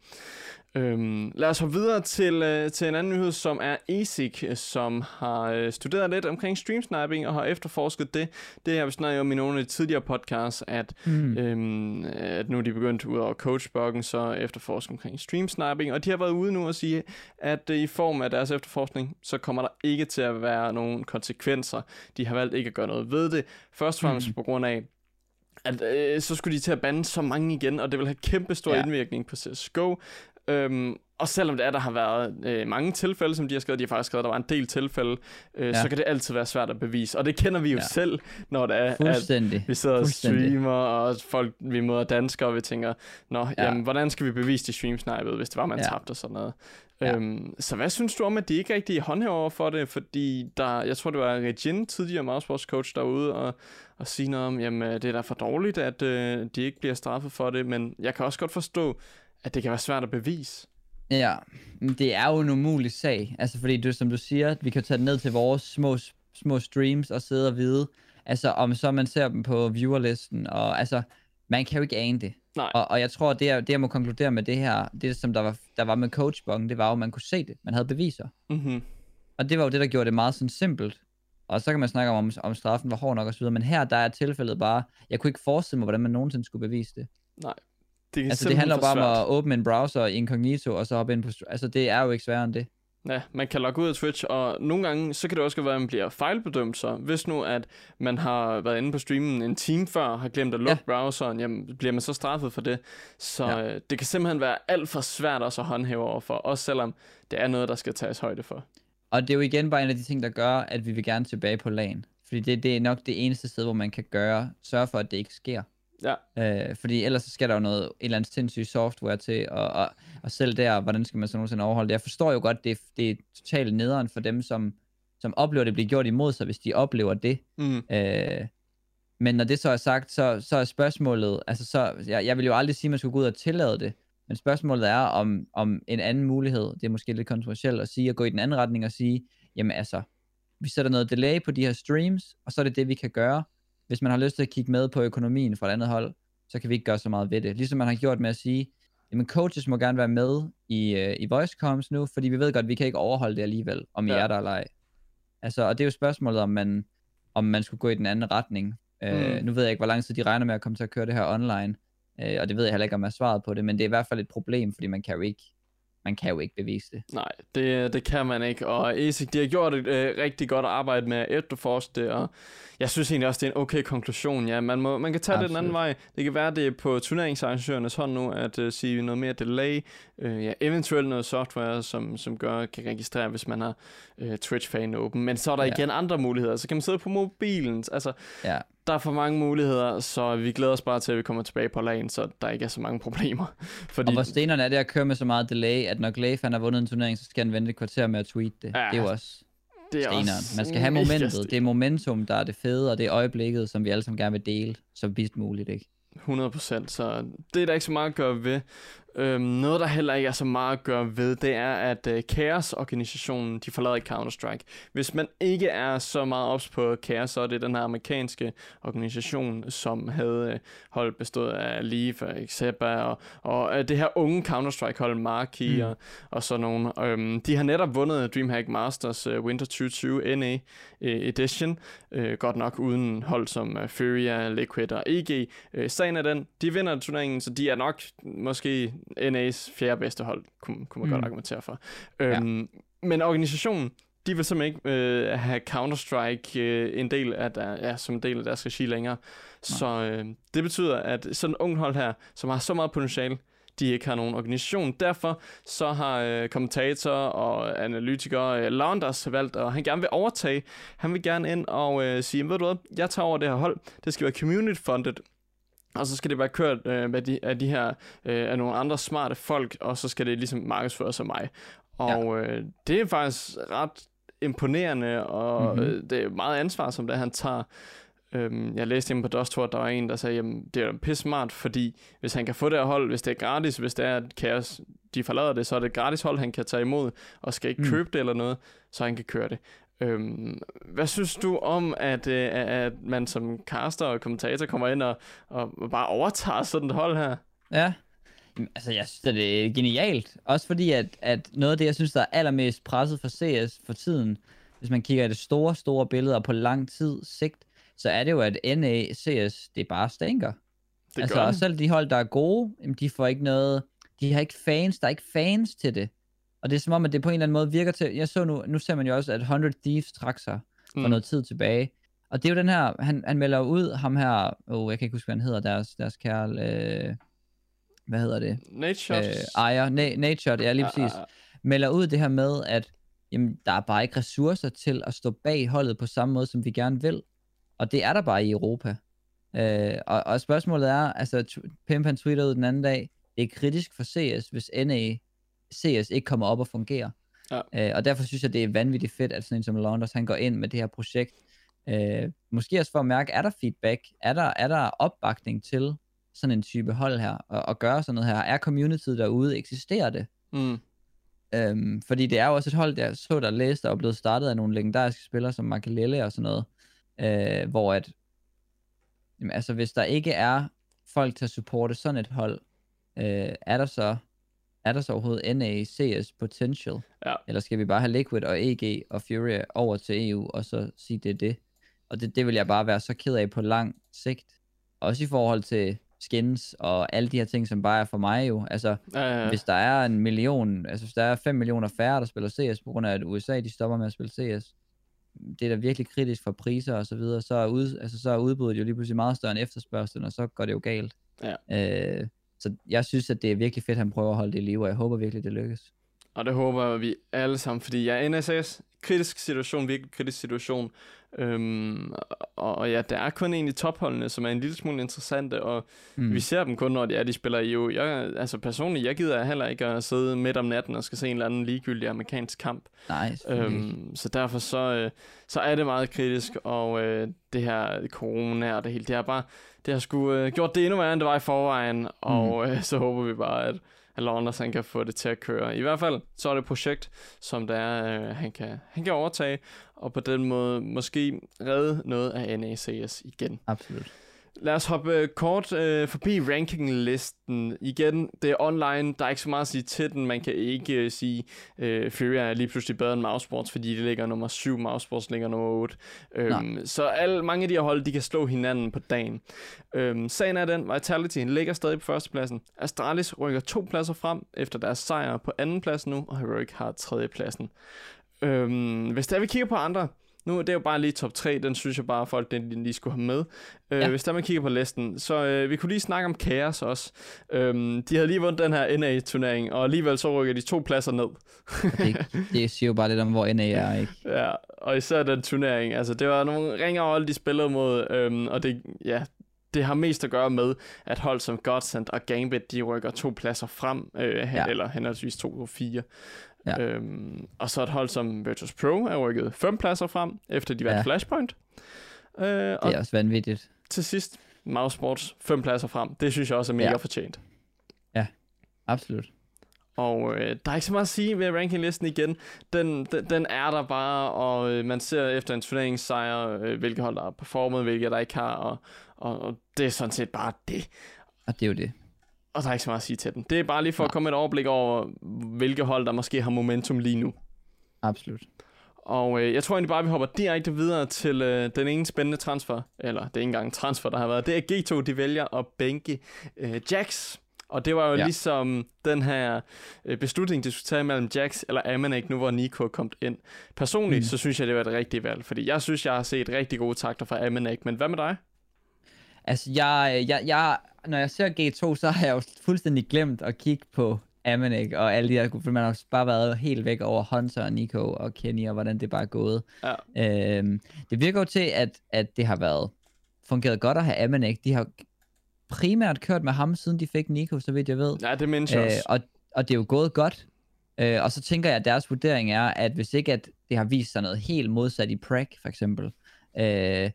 Øhm, lad os hoppe videre til, øh, til en anden nyhed, som er ESIC, som har øh, studeret lidt omkring streamsniping og har efterforsket det. Det har vi snakket om i nogle af de tidligere podcasts, at, mm. øhm, at nu er de begyndt ud over coachblokken, så efterforske omkring streamsniping. Og de har været ude nu og sige, at øh, i form af deres efterforskning, så kommer der ikke til at være nogen konsekvenser. De har valgt ikke at gøre noget ved det. Først og fremmest mm. på grund af, at øh, så skulle de til at bande så mange igen, og det vil have kæmpe stor ja. indvirkning på CSGO. Øhm, og selvom det er, der har været øh, mange tilfælde, som de har skrevet, de har faktisk skrevet, der var en del tilfælde, øh, ja. så kan det altid være svært at bevise. Og det kender vi jo ja. selv, når det er, at vi sidder og streamer, og folk, vi møder danskere, og vi tænker, nå, ja. jamen, hvordan skal vi bevise de streamsnipede, hvis det var, man ja. tabte og sådan noget. Ja. Øhm, så hvad synes du om, at de ikke rigtig håndhæver for det? Fordi der, jeg tror, det var Regin, tidligere mousesports coach, derude og, og sige noget om, jamen det er da for dårligt, at øh, de ikke bliver straffet for det, men jeg kan også godt forstå, at det kan være svært at bevise. Ja, det er jo en umulig sag. Altså, fordi du, som du siger, vi kan tage det ned til vores små, små streams og sidde og vide, altså om så man ser dem på viewerlisten, og altså, man kan jo ikke ane det. Nej. Og, og jeg tror, det jeg, det jeg må konkludere med det her, det som der var, der var med coachbong, det var jo, at man kunne se det. Man havde beviser. Mm-hmm. Og det var jo det, der gjorde det meget sådan simpelt. Og så kan man snakke om, om straffen var hård nok videre, men her der er tilfældet bare, jeg kunne ikke forestille mig, hvordan man nogensinde skulle bevise det. Nej, det, altså, det handler bare om at åbne en browser incognito, og så hoppe ind på... Altså, det er jo ikke sværere end det. Ja, man kan logge ud af Twitch, og nogle gange, så kan det også være, at man bliver fejlbedømt, så hvis nu, at man har været inde på streamen en time før, har glemt at lukke ja. browseren, jamen, bliver man så straffet for det. Så ja. øh, det kan simpelthen være alt for svært også at håndhæve overfor, også selvom det er noget, der skal tages højde for. Og det er jo igen bare en af de ting, der gør, at vi vil gerne tilbage på LAN. Fordi det, det er nok det eneste sted, hvor man kan gøre, sørge for, at det ikke sker. Ja. Øh, fordi ellers så skal der jo noget, et eller andet sindssygt software til, og, og, og selv der, hvordan skal man så nogensinde overholde det? Jeg forstår jo godt, det, det er totalt nederen for dem, som, som oplever, det bliver gjort imod sig, hvis de oplever det. Mm. Øh, men når det så er sagt, så, så er spørgsmålet, altså så, jeg, jeg vil jo aldrig sige, at man skulle gå ud og tillade det, men spørgsmålet er, om, om en anden mulighed, det er måske lidt kontroversielt at sige, at gå i den anden retning og sige, jamen altså, vi sætter noget delay på de her streams, og så er det det, vi kan gøre, hvis man har lyst til at kigge med på økonomien fra et andet hold, så kan vi ikke gøre så meget ved det. Ligesom man har gjort med at sige, jamen coaches må gerne være med i, uh, i voice comms nu, fordi vi ved godt, at vi kan ikke overholde det alligevel, om ja. I er der eller ej. Altså, og det er jo spørgsmålet, om man, om man skulle gå i den anden retning. Uh, mm. Nu ved jeg ikke, hvor lang tid de regner med at komme til at køre det her online, uh, og det ved jeg heller ikke, om jeg har svaret på det, men det er i hvert fald et problem, fordi man kan jo ikke man kan jo ikke bevise det. Nej, det, det kan man ikke, og ESIC, de har gjort et øh, rigtig godt arbejde med at efterforske det, og jeg synes egentlig også, det er en okay konklusion. Ja, man, må, man kan tage Absolut. det den anden vej. Det kan være, det er på turneringsarrangørernes hånd nu, at uh, sige noget mere delay, uh, ja, eventuelt noget software, som, som gør, kan registrere, hvis man har uh, Twitch-fan åben. Men så er der ja. igen andre muligheder. Så kan man sidde på mobilen. Altså, ja der er for mange muligheder, så vi glæder os bare til, at vi kommer tilbage på lagen, så der ikke er så mange problemer. Fordi... Og hvor stenerne er det at køre med så meget delay, at når Glaive han har vundet en turnering, så skal han vente et kvarter med at tweete det. Ja, det er jo også det er steneren. Også Man skal have momentet. Det er momentum, der er det fede, og det er øjeblikket, som vi alle sammen gerne vil dele så vidt muligt, ikke? 100%, så det er der ikke så meget at gøre ved. Øhm, noget, der heller ikke er så meget at gøre ved, det er, at uh, Chaos-organisationen, de forlader Counter-Strike. Hvis man ikke er så meget ops på Chaos, så er det den her amerikanske organisation, som havde uh, hold bestået af Leaf og Xeba, og, og uh, det her unge Counter-Strike-hold, Marquee mm. og, og sådan nogle. Um, de har netop vundet DreamHack Masters uh, Winter 2020 NA uh, Edition, uh, godt nok uden hold som uh, Furia, Liquid og EG. Uh, sagen er den, de vinder turneringen, så de er nok måske NA's fjerde bedste hold, kunne, kunne man mm. godt argumentere for. Øhm, ja. Men organisationen, de vil simpelthen ikke øh, have Counter-Strike øh, en del af der, ja, som en del af deres regi længere. Nej. Så øh, det betyder, at sådan et ung hold her, som har så meget potentiale, de ikke har nogen organisation. Derfor så har øh, kommentatorer og analytikere øh, Launders valgt, og han gerne vil overtage. Han vil gerne ind og øh, sige, ved du hvad, jeg tager over det her hold. Det skal være community funded, og så skal det være kørt øh, med de, af de her øh, af nogle andre smarte folk, og så skal det ligesom markedsføres af mig. Og ja. øh, det er faktisk ret imponerende, og mm-hmm. øh, det er meget ansvar, som det han tager. Øhm, jeg læste hjemme på Dosttor, at der var en, der sagde, jamen det er jo pisse smart, fordi hvis han kan få det her hold, hvis det er gratis, hvis det er, at Kaos, de forlader det, så er det et gratis hold, han kan tage imod, og skal ikke Mm. købe det eller noget, så han kan køre det. Øhm, hvad synes du om, at, øh, at man som caster og kommentator kommer ind og, og bare overtager sådan et hold her? Ja. Altså, jeg synes, at det er genialt. Også fordi, at, at noget af det, jeg synes, der er allermest presset for CS for tiden, hvis man kigger i det store, store billede og på lang tid sigt, så er det jo, at NA CS, det bare stænker. Det altså, gør selv de hold, der er gode, jamen, de får ikke noget, de har ikke fans, der er ikke fans til det. Og det er som om, at det på en eller anden måde virker til, jeg så nu, nu ser man jo også, at 100 Thieves trak sig for Mm. noget tid tilbage. Og det er jo den her, han, han melder ud, ham her, oh, jeg kan ikke huske, hvad han hedder, deres, deres kærl, øh, hvad hedder det? Shots. Øh, ejer, Na- Nature, det er lige præcis, Ah, melder ud det her med, at jamen, der er bare ikke ressourcer til at stå bag holdet på samme måde, som vi gerne vil. Og det er der bare i Europa. Øh, og, og spørgsmålet er, altså Pimp han tweeter ud den anden dag, det er kritisk for CS, hvis NA CS ikke kommer op og fungerer. Ja. Øh, og derfor synes jeg, det er vanvittigt fedt, at sådan en som Launders, han går ind med det her projekt. Øh, måske også for at mærke, er der feedback? Er der, er der opbakning til sådan en type hold her? Og, og gøre sådan noget her? Er communityet derude? Eksisterer det? mm. Øhm, fordi det er jo også et hold, der så der læste og blevet startet af nogle legendariske spillere som Makalele og sådan noget, øh, hvor at, jamen, altså hvis der ikke er folk til at supporte sådan et hold, øh, er der så er der så overhovedet NACS potential? Ja. Eller skal vi bare have Liquid og EG og Fury over til EU, og så sige, det er det? Og det, det vil jeg bare være så ked af på lang sigt. Også i forhold til skins og alle de her ting, som bare er for mig jo. Altså, Uh, hvis der er en million, altså hvis der er 5 millioner færre, der spiller CS, på grund af at USA, de stopper med at spille CS, det er da virkelig kritisk for priser og så videre, så er, ud, altså, så er udbuddet jo lige pludselig meget større end efterspørgselen, og så går det jo galt. Ja. Øh, så jeg synes, at det er virkelig fedt, at han prøver at holde det i live, og jeg håber virkelig, det lykkes. Og det håber vi alle sammen, fordi ja, NSS, kritisk situation, virkelig kritisk situation. Øhm, og, og ja, der er kun egentlig topholdene, som er en lille smule interessante, og Mm. mm. vi ser dem kun, når de, er, de spiller i EU. Jeg, altså personligt, jeg gider heller ikke at sidde midt om natten og skal se en eller anden ligegyldig amerikansk kamp. Nej. Øhm, så derfor så, øh, så er det meget kritisk, og øh, det her corona og det hele, det har bare, det har sgu øh, gjort det endnu værre, end det var i forvejen, og øh, så håber vi bare, at, eller Londres han kan få det til at køre. I hvert fald, så er det et projekt, som der er, øh, han, kan, han kan overtage, og på den måde måske redde noget af NACS igen. Absolut. Lad os hoppe øh, kort øh, forbi rankinglisten. Igen, det er online. Der er ikke så meget at sige til den. Man kan ikke øh, sige, øh, Fury er lige pludselig bedre end Mousesports, fordi det ligger nummer 7, Mousesports ligger nummer 8. Øhm, så alle, mange af de her hold, de kan slå hinanden på dagen. Øhm, sagen er den, Vitality ligger stadig på førstepladsen. Astralis rykker to pladser frem efter deres sejr på andenpladsen nu, og Heroic har tredjepladsen. Øhm, hvis der vi kigger på andre, nu det er jo bare lige top 3, den synes jeg bare, folk den lige skulle have med. Øh, Ja. Hvis der man kigger på listen, så øh, vi kunne lige snakke om Chaos også. Øhm, de havde lige vundet den her NA-turnering, og alligevel så rykker de to pladser ned. Det, det siger jo bare lidt om, hvor NA er, ikke? Ja, og især den turnering. Altså, det var nogle ringere hold, de spillede mod, øhm, og det, ja, det har mest at gøre med, at hold som Godsend og Gambit, de rykker to pladser frem, øh, ja. Ja. eller henholdsvis to og fire. Ja. Øhm, og så et hold som Virtus Pro er rykket fem pladser frem, efter de vandt Ja. Flashpoint. Øh, Det er også vanvittigt. til sidst, Mousesports fem pladser frem. Det synes jeg også er mega Ja. fortjent. Absolut. Og øh, der er ikke så meget at sige ved rankinglisten igen. Den, den, den er der bare, og øh, man ser efter en turneringssejr, øh, hvilke hold der har performet, hvilke der ikke har, og, og, og det er sådan set bare det. Og det er jo det. Og der er ikke så meget at sige til den. Det er bare lige for at Nej. komme et overblik over, hvilke hold der måske har momentum lige nu. Absolut. Og øh, jeg tror egentlig bare, at vi hopper direkte videre til øh, den ene spændende transfer, eller det er ikke engang en transfer, der har været. Det er G2, de vælger at bænke øh, Jax. Og det var jo ja. Ja. ligesom den her øh, beslutning, de skulle tage mellem Jax eller Amanek, nu hvor Nico er kommet ind. Personligt, mm. Så synes jeg, det var et rigtigt valg, fordi jeg synes, jeg har set rigtig gode takter fra Amanek. Men hvad med dig? Altså, jeg, jeg, jeg, når jeg ser G2, så har jeg jo fuldstændig glemt at kigge på Amanek og alle de her, for man har bare været helt væk over Hunter og Nico og Kenny og hvordan det bare er gået. Ja. Øhm, det virker jo til, at, at det har været fungeret godt at have Amanek. De har primært kørt med ham, siden de fik Nico, så vidt jeg ved. Ja, det mindes jeg Øh, og, og det er jo gået godt. Øh, og så tænker jeg, at deres vurdering er, at hvis ikke at det har vist sig noget helt modsat i Prag, for eksempel, øh,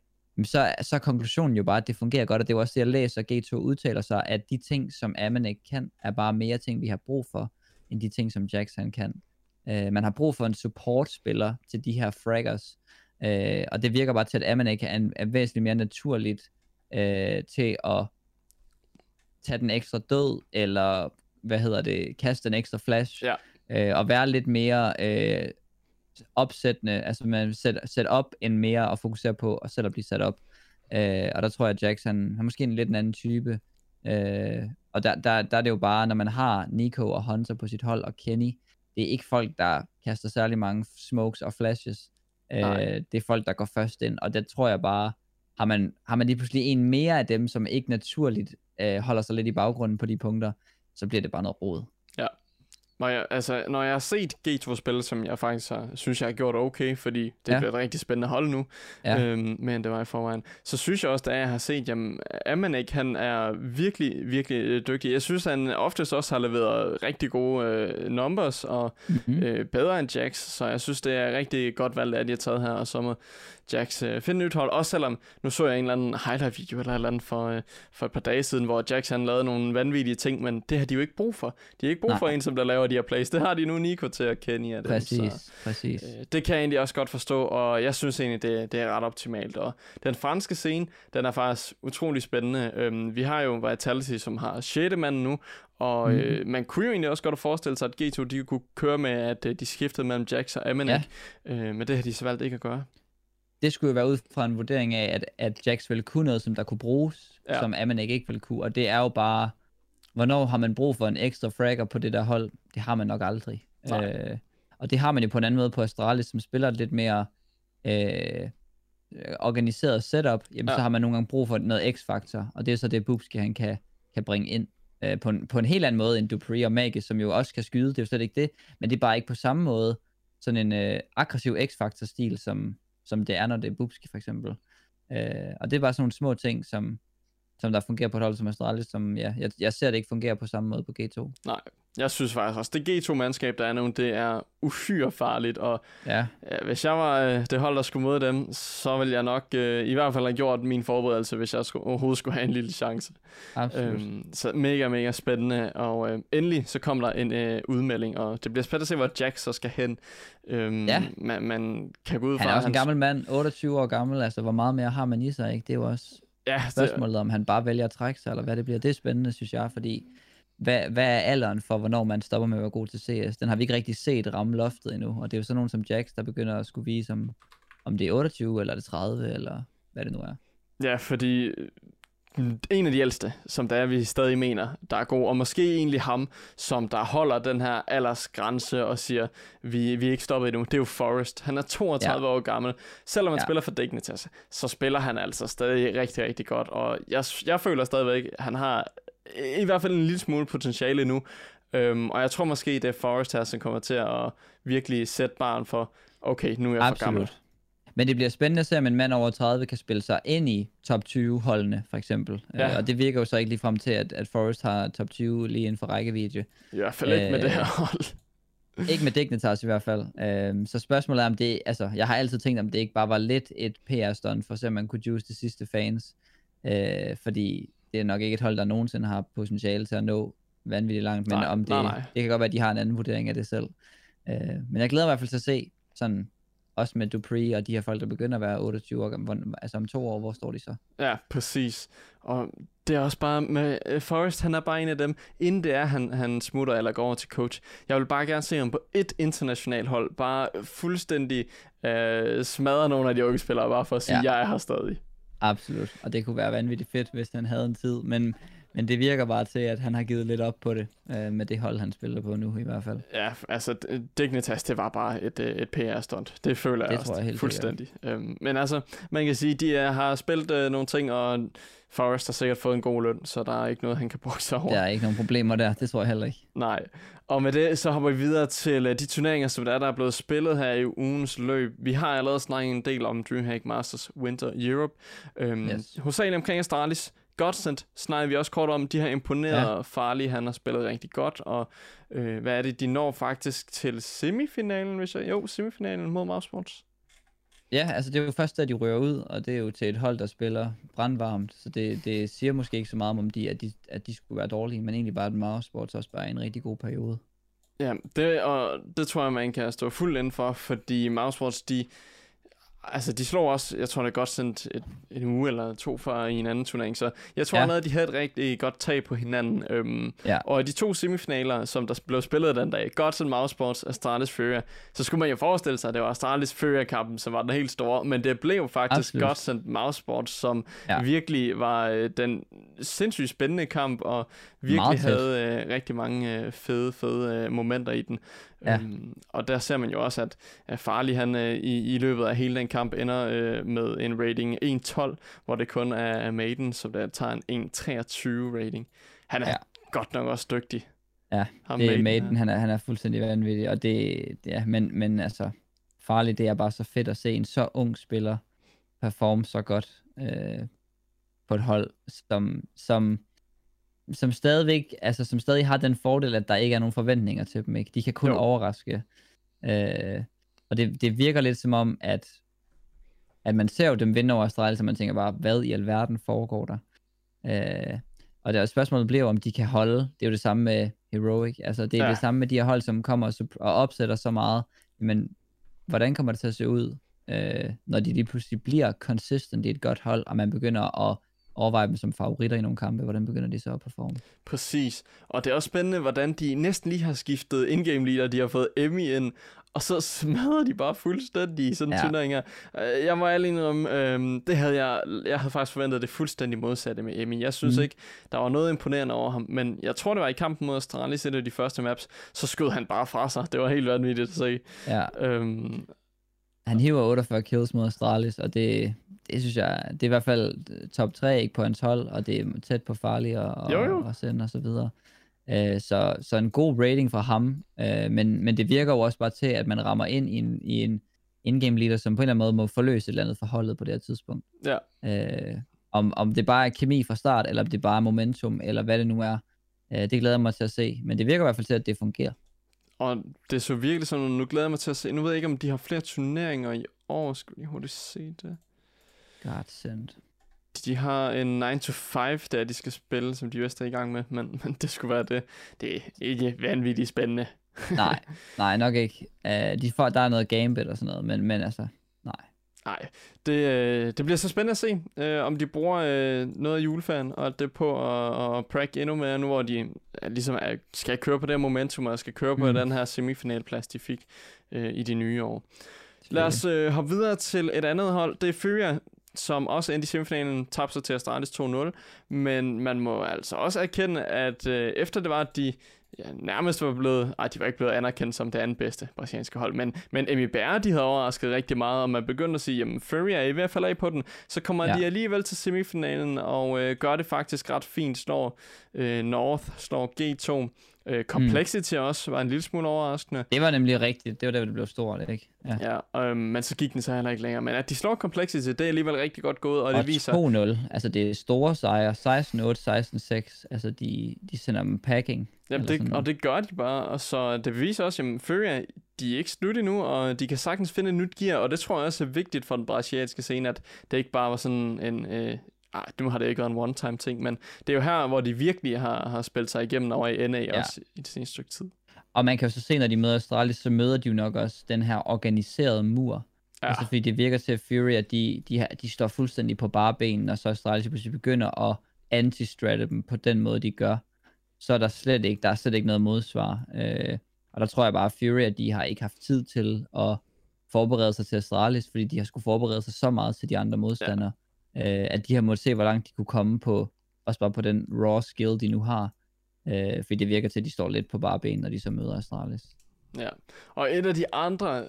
så, så er konklusionen jo bare, at det fungerer godt, og det er jo også det, jeg læser, G2 udtaler sig, at de ting, som Amanek kan, er bare mere ting, vi har brug for, end de ting, som Jax han kan. Uh, man har brug for en support-spiller til de her fraggers, uh, og det virker bare til, at Amanek er, en, er væsentligt mere naturligt uh, til at tage den ekstra død, eller hvad hedder det, kaste en ekstra flash, Ja. øh, og være lidt mere øh, opsættende, altså man sæt, sæt op end mere at fokusere på at selv at blive sat op. Øh, og der tror jeg, at Jackson han er måske en lidt en anden type. Øh, og der, der, der er det jo bare, når man har Nico og Hunter på sit hold, og Kenny, det er ikke folk, der kaster særlig mange smokes og flashes. Nej. Øh, det er folk, der går først ind, og der tror jeg bare, har man, har man lige pludselig en mere af dem, som ikke naturligt øh, holder sig lidt i baggrunden på de punkter, så bliver det bare noget rod. Når jeg, altså, når jeg har set G2 spille, som jeg faktisk har, synes, jeg har gjort okay, fordi det Ja. bliver et rigtig spændende hold nu, Ja. øhm, men det var i forvejen, så synes jeg også, da jeg har set, jamen, Amanek, han er virkelig, virkelig øh, dygtig. Jeg synes, han oftest også har leveret rigtig gode øh, numbers, og Mm-hmm. øh, bedre end Jax, så jeg synes, det er rigtig godt valgt, at de har taget her, og så må Jax øh, finde nyt hold, også selvom, nu så jeg en eller anden highlight-video eller eller andet for, øh, for et par dage siden, hvor Jax han lavede nogle vanvittige ting, men det har de jo ikke brug for. De har ikke brug Nej. for en, som der laver de her plays. Det har de nu Nico til at kende af dem. Præcis, Så, præcis. øh, det kan jeg egentlig også godt forstå, og jeg synes egentlig, det, det er ret optimalt. Og den franske scene, den er faktisk utrolig spændende. Øhm, vi har jo Vitality, som har 6. mand nu, og Mhm. øh, man kunne jo egentlig også godt forestille sig, at G2 de kunne køre med, at øh, de skiftede mellem Jax og Amanek, ja. øh, men det har de så valgt ikke at gøre. Det skulle jo være ud fra en vurdering af, at, at Jax ville kunne noget, som der kunne bruges, ja. Som Amanek ikke ville kunne, og det er jo bare, hvornår har man brug for en ekstra fragger på det der hold? Det har man nok aldrig. Nej. Øh, og det har man jo på en anden måde på Astralis, som spiller et lidt mere øh, organiseret setup, jamen ja. så har man nogle gange brug for noget x-faktor, og det er så det, Bubski han kan, kan bringe ind. Øh, på, en, på en helt anden måde end Dupree og Magis, som jo også kan skyde, det er jo slet ikke det, men det er bare ikke på samme måde sådan en øh, aggressiv x-faktor-stil, som, som det er, når det er Bubski for eksempel. Øh, og det er bare sådan nogle små ting, som, som der fungerer på et hold som Astralis, som ja, jeg, jeg ser det ikke fungere på samme måde på G2. Nej, jeg synes faktisk også, det G2-mandskab, der er nu, det er uhyre farligt, og Ja, Ja, hvis jeg var øh, det hold, der skulle møde dem, så ville jeg nok øh, i hvert fald have gjort min forberedelse, hvis jeg skulle, overhovedet skulle have en lille chance. absolut. Øhm, så mega, mega spændende. Og øh, endelig så kom der en øh, udmelding, og det bliver spændende at se, hvor Jack så skal hen. Øhm, Ja. man, man kan gå ud fra, han er også en gammel mand, 28 år gammel, altså hvor meget mere har man i sig, ikke? Det er jo også Ja, det, spørgsmålet, om han bare vælger at trække sig, eller hvad det bliver. Det er spændende, synes jeg, fordi hvad, hvad er alderen for, hvornår man stopper med at være god til CS? Den har vi ikke rigtig set ramme loftet endnu, og det er jo sådan nogen som Jax, der begynder at skulle vise, om, om det er 28, eller er det 30, eller hvad det nu er. ja, fordi en af de ældste, som der er, vi stadig mener, der er god, og måske egentlig ham, som der holder den her aldersgrænse og siger, vi, vi er ikke stoppet endnu, det er jo Forrest. Han er 32 ja. år gammel. Selvom han Ja. spiller for Dignitas, så spiller han altså stadig rigtig, rigtig godt, og jeg, jeg føler stadigvæk, at han har i hvert fald en lille smule potentiale nu, øhm, og jeg tror måske, det er Forrest her, som kommer til at virkelig sætte barn for, okay, nu er jeg for gammel. Men det bliver spændende at se, om en mand over 30 kan spille sig ind i top 20 holdene, for eksempel. Ja. Øh, og det virker jo så ikke lige frem til, at, at Forrest har top 20 lige inden for rækkevidde. I hvert fald ikke med Øh, det her hold. Ikke med Dignitas i hvert fald. Øhm, så spørgsmålet er, om det, altså, jeg har altid tænkt, om det ikke bare var lidt et PR-stunt, for at se, om man kunne juice de sidste fans. Øh, fordi det er nok ikke et hold, der nogensinde har potentiale til at nå vanvittigt langt, men Nej, om det, nej, nej. det kan godt være, at de har en anden vurdering af det selv. Øh, men jeg glæder mig i hvert fald til at se, sådan, også med Dupree og de her folk, der begynder at være 28 år, hvor- altså om to år, hvor står de så? Ja, præcis. Og det er også bare med uh, Forrest, han er bare en af dem, inden det er, han, han smutter eller går over til coach. Jeg vil bare gerne se ham på et internationalt hold, bare fuldstændig uh, smadre nogle af de unge spillere, bare for at sige, ja. jeg er her stadig. Absolut, og det kunne være vanvittigt fedt, hvis han havde en tid, men, men det virker bare til, at han har givet lidt op på det, øh, med det hold, han spiller på nu i hvert fald. Ja, altså Dignitas, det var bare et, øh, et PR-stunt. Det føler jeg Det også tror jeg helt fuldstændig. Øhm, men altså, man kan sige, de er, har spillet øh, nogle ting, og Forrest har sikkert fået en god løn, så der er ikke noget, han kan bruge sig over. Der er ikke nogen problemer der, det tror jeg heller ikke. Nej. Og med det, så hopper vi videre til uh, de turneringer, som der er, der er blevet spillet her i ugens løb. Vi har allerede snakket en del om DreamHack Masters Winter Europe. Um, Yes. Hovedsageligt omkring Astralis. Godsend snakker vi også kort om. De har imponeret Ja. farlige. Han har spillet rigtig godt. Og øh, hvad er det? De når faktisk til semifinalen, hvis jeg... Jo, semifinalen mod Mousesports. Ja, altså det er jo først, da de rører ud, og det er jo til et hold, der spiller brandvarmt, så det, det siger måske ikke så meget om, de, at, de, at de skulle være dårlige, men egentlig bare, at Mars Sports også bare er en rigtig god periode. Ja, det, og det tror jeg, man kan stå fuldt ind for, fordi Mousesports, de, altså de slår også, jeg tror det er godt sendt et, en uge eller to før i en anden turnering, så jeg tror Ja. allerede, de havde et rigtig godt tag på hinanden. Øhm, Ja. Og de to semifinaler, som der blev spillet den dag, Godsen Mousesports og Astralis Furia, så skulle man jo forestille sig, at det var Astralis Furia-kampen, som var den helt store, men det blev faktisk Absolut. Mousesports, som Ja. virkelig var øh, den sindssygt spændende kamp, og virkelig Meget havde øh, rigtig mange øh, fede, fede øh, momenter i den. Ja. Øhm, og der ser man jo også, at, at Farley han øh, i, i løbet af hele den kamp ender øh, med en rating 1.12, hvor det kun er, er Maiden, som der tager en 1.23 rating. Han er Ja. godt nok også dygtig. Ja, Ham det er Maiden, Maiden, han er, han er fuldstændig vanvittig, og det, ja, men, men altså, farligt, det er bare så fedt at se en så ung spiller performe så godt øh, på et hold, som, som, som stadigvæk, altså som stadig har den fordel, at der ikke er nogen forventninger til dem, ikke? De kan kun Jo. overraske. Øh, og det, det virker lidt som om, at, at man ser jo dem vinde over Australien, så man tænker bare, hvad i alverden foregår der? Øh, og der spørgsmålet bliver om de kan holde. Det er jo det samme med Heroic. Altså, det er ja. Det samme med de her hold, som kommer og, og opsætter så meget. Men hvordan kommer det til at se ud, øh, når de lige pludselig bliver consistent i et godt hold, og man begynder at overveje dem som favoritter i nogle kampe? Hvordan begynder de så at performe? Præcis. Og det er også spændende, hvordan de næsten lige har skiftet in-game leader. De har fået Emmy ind, og så smadrer de bare fuldstændig i sådan Ja. turneringer. Øh, Jeg må ærlig indrømme, øhm, det havde jeg, jeg havde faktisk forventet det fuldstændig modsatte med Emmy. Jeg synes mm. ikke, der var noget imponerende over ham, men jeg tror, det var i kampen mod Astralis, et af de første maps, så skød han bare fra sig. Det var helt vanvittigt at se. Ja, Øhm, han hiver 48 kills mod Astralis, og det, det synes jeg, det er i hvert fald top 3 ikke på hans hold, og det er tæt på farlig og, Jo, jo. og send og så videre. Øh, så, så en god rating fra ham, øh, men, men det virker jo også bare til, at man rammer ind i en, i en in-game leader, som på en eller anden måde må forløse et eller andet for holdet på det her tidspunkt. ja. Øh, om, om det bare er kemi fra start, eller om det bare er momentum, eller hvad det nu er, øh, det glæder jeg mig til at se. Men det virker i hvert fald til, at det fungerer. Og det så virkelig sådan, nu glæder jeg mig til at se. Nu ved jeg ikke, om de har flere turneringer i år. Skal vi lige hurtigt se det? God send. De har en 9 to 5, der de skal spille, som de vist er i gang med, men, men det skulle være det. Det er ikke vanvittigt spændende. nej, nej, nok ikke. Uh, de får, der er noget gambit og sådan noget, men, men altså, nej. Det, øh, det bliver så spændende at se, øh, om de bruger øh, noget af juleferien og alt det på at, at prakke endnu mere, nu hvor de ligesom er, skal køre på det momentum, og skal køre på mm. den her semifinalplads, de fik øh, i de nye år. Lad os øh, hoppe videre til et andet hold. Det er Furia, som også endte i semifinalen, tabte sig til Astralis 2-0. Men man må altså også erkende, at øh, efter det var, at de ja, nærmest var blevet... Ej, de var ikke blevet anerkendt som det andet bedste brasilianske hold. Men, men MIBR, de havde overrasket rigtig meget, og man begyndte at sige, jamen Furia er i hvert fald af på den. Så kommer Ja. de alligevel til semifinalen, og øh, gør det faktisk ret fint. Slår øh, North, slår G2. Øh, Complexity mm. også var en lille smule overraskende. Det var nemlig rigtigt. Det var der, det blev stort, ikke? Ja. Ja, øhm, men så gik den så heller ikke længere. Men at de slår Complexity, det er alligevel rigtig godt gået, og det Og viser... 2-0. Altså, det er store sejre. 16-8, 16-6. Altså, de, de sender dem packing. Jamen, det, og det gør de bare, og så det beviser også, at Furia, de er ikke slut endnu, og de kan sagtens finde et nyt gear, og det tror jeg også er vigtigt for den brasilianske scene, at det ikke bare var sådan en... Øh, ej, nu har det ikke været en one-time ting, men det er jo her, hvor de virkelig har, har spillet sig igennem over i NA Ja. også i det seneste stykke tid. Og man kan jo så se, når de møder Astralis, så møder de jo nok også den her organiserede mur. Ja, Altså, fordi det virker til, at Fury, at de, de, har, de står fuldstændig på bare ben, og så Astralis pludselig begynder at anti-stratte dem på den måde, de gør. Så er der slet ikke, der er slet ikke noget modsvar. Øh, og der tror jeg bare, at Fury, at de har ikke haft tid til at forberede sig til Astralis, fordi de har skulle forberede sig så meget til de andre modstandere, ja. øh, at de har måttet se, hvor langt de kunne komme på, også bare på den raw skill, de nu har. Øh, fordi det virker til, at de står lidt på bare ben, når de så møder Astralis. Ja, og et af de andre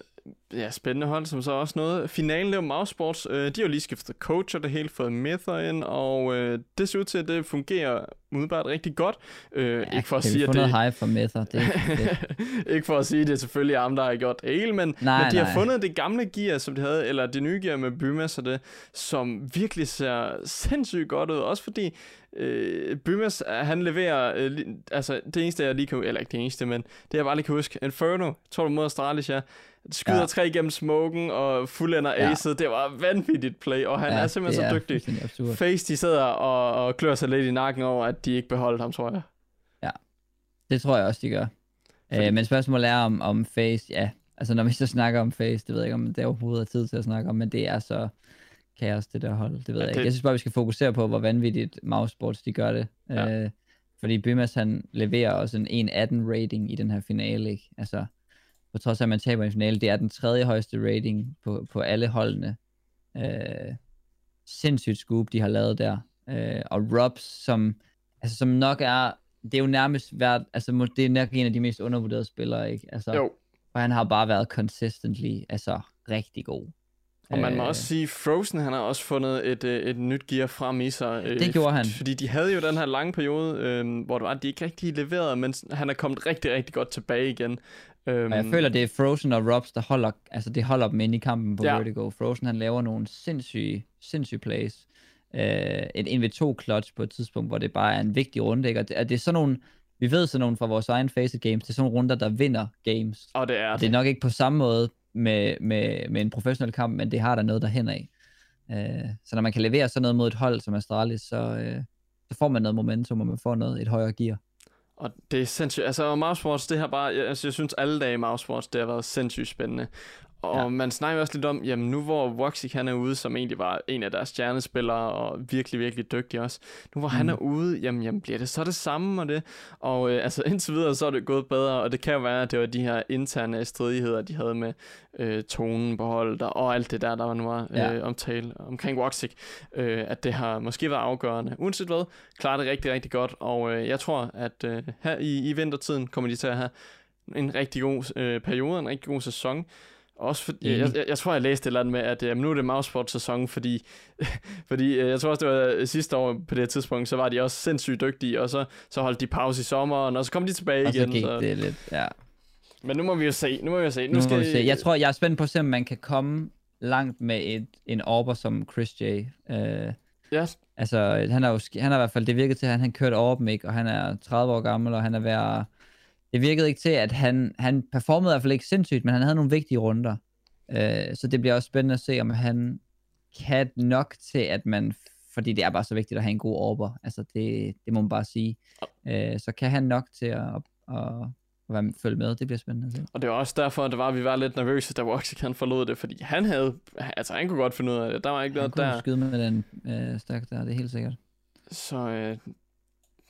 ja, spændende hold, som så også noget. Finalen, det var Mouse Sports. Øh, de har jo lige skiftet coach og det hele, fået Mither ind, og øh, det ser ud til, at det fungerer umiddelbart rigtig godt. Øh, Ja, ikke for at sige, at det... noget hype for Mether? Det, det, ikke for at sige, at det er selvfølgelig ham, der har gjort det hele, men, Nej, men de har nej. fundet det gamle gear, som de havde, eller det nye gear med Bymas og det, som virkelig ser sindssygt godt ud. Også fordi øh, Bymas, øh, han leverer, øh, altså det eneste, jeg lige kan, eller ikke det eneste, men det jeg bare lige kan huske, Inferno, tror du mod Astralis, ja, skyder ja. tre igennem smoken og fuldender ja. aced. Det var vanvittigt play, og han ja, er simpelthen så dygtig. Face, de sidder og, og klør sig lidt i nakken over, at de ikke beholdt ham, tror jeg. Ja, det tror jeg også, de gør. Fordi... Øh, men spørgsmålet er om, om Face, ja, altså når vi så snakker om Face, det ved jeg ikke, om det overhovedet er tid til at snakke om, men det er så kaos, det der hold. Det ved ja, jeg det... ikke. Jeg synes bare, vi skal fokusere på, hvor vanvittigt Mousesports de gør det. Ja. Øh, fordi Bymas, han leverer også en 1.18 rating i den her finale, ikke? Altså, på trods af, at man taber en finale, det er den tredje højeste rating på, på alle holdene. Øh, sindssygt scoop, de har lavet der. Øh, og Robs, som, altså, som nok er, det er jo nærmest været, altså det er nok en af de mest undervurderede spillere, ikke? Altså, jo. Og han har bare været consistently, altså rigtig god. Og man må øh, også sige, Frozen han har også fundet et, øh, et nyt gear frem i sig. Øh, det gjorde han. Fordi de havde jo den her lange periode, øh, hvor det var, at de ikke rigtig leverede, men han er kommet rigtig, rigtig godt tilbage igen. Øhm, og jeg føler, det er Frozen og Robs, der holder, altså det holder dem inde i kampen på ja. Vertigo. Frozen han laver nogle sindssyge, sindssyge plays. Øh, et 1v2 clutch på et tidspunkt, hvor det bare er en vigtig runde. Ikke? Og det, og det er sådan nogle, vi ved sådan nogle fra vores egen Facet Games, det er sådan nogle runder, der vinder games. Og det er det. det er nok ikke på samme måde med, med, med en professionel kamp, men det har der noget derhen af. Øh, så når man kan levere sådan noget mod et hold som Astralis, så, øh, så får man noget momentum, og man får noget, et højere gear. Og det er sindssygt. Altså, og Mouse Wars, det har bare... Altså, jeg synes, alle dage i Mousesports, det har været sindssygt spændende. Og ja. man snakker også lidt om, jamen nu hvor Voxic han er ude, som egentlig var en af deres stjernespillere, og virkelig, virkelig dygtig også. Nu hvor mm. han er ude, jamen, jamen bliver det så det samme og det? Og øh, altså indtil videre, så er det gået bedre, og det kan jo være, at det var de her interne stridigheder, de havde med øh, tonen på holdet, og alt det der, der nu var ja. øh, omtale omkring Voxic, øh, at det har måske været afgørende. Uanset hvad, klarer det rigtig, rigtig godt, og øh, jeg tror, at øh, her i, i vintertiden kommer de til at have en rigtig god øh, periode, en rigtig god sæson, også fordi, mm. jeg, jeg, jeg tror, jeg læste et eller andet med, at jamen, nu er det Mouseport-sæson, fordi, fordi øh, jeg tror også, det var øh, sidste år på det tidspunkt, så var de også sindssygt dygtige, og så, så holdt de pause i sommeren, og så kom de tilbage og igen. Og så gik så. det lidt, ja. Men nu må vi jo se, nu må vi jo se. Nu, nu skal vi se. Jeg tror, jeg er spændt på at se, om man kan komme langt med et, en orber som Chris J. Uh, ja. Altså, han har jo, han har i hvert fald, det virkede til, at han, han kørte over ikke, og han er 30 år gammel, og han er ved at det virkede ikke til, at han, han performede i hvert fald ikke sindssygt, men han havde nogle vigtige runder. Øh, så det bliver også spændende at se, om han kan nok til, at man, fordi det er bare så vigtigt at have en god orber, altså det, det må man bare sige. Øh, så kan han nok til at, at, at, være, følge med, det bliver spændende at se. Og det var også derfor, at det var, at vi var lidt nervøse, da Woxic han forlod det, fordi han havde, altså han kunne godt finde ud af det, der var ikke han noget der. Han kunne skyde med den øh, stak der, det er helt sikkert. Så øh,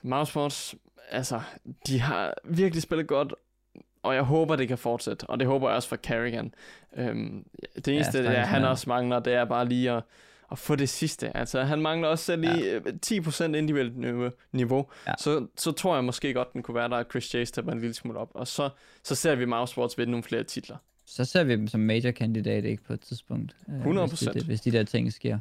Mousesports altså, de har virkelig spillet godt, og jeg håber, det kan fortsætte, og det håber jeg også for Carrigan. Øhm, det eneste, ja, det, han også mangler, det er bare lige at, at få det sidste. Altså, han mangler også selv lige ja. 10% individuelt niveau. Ja. Så, så tror jeg måske godt, den kunne være der, at Chris J stepper en lille smule op. Og så, så ser vi Mousesports vinde nogle flere titler. Så ser vi dem som major kandidat, ikke på et tidspunkt. 100%. Hvis de, hvis de der ting sker.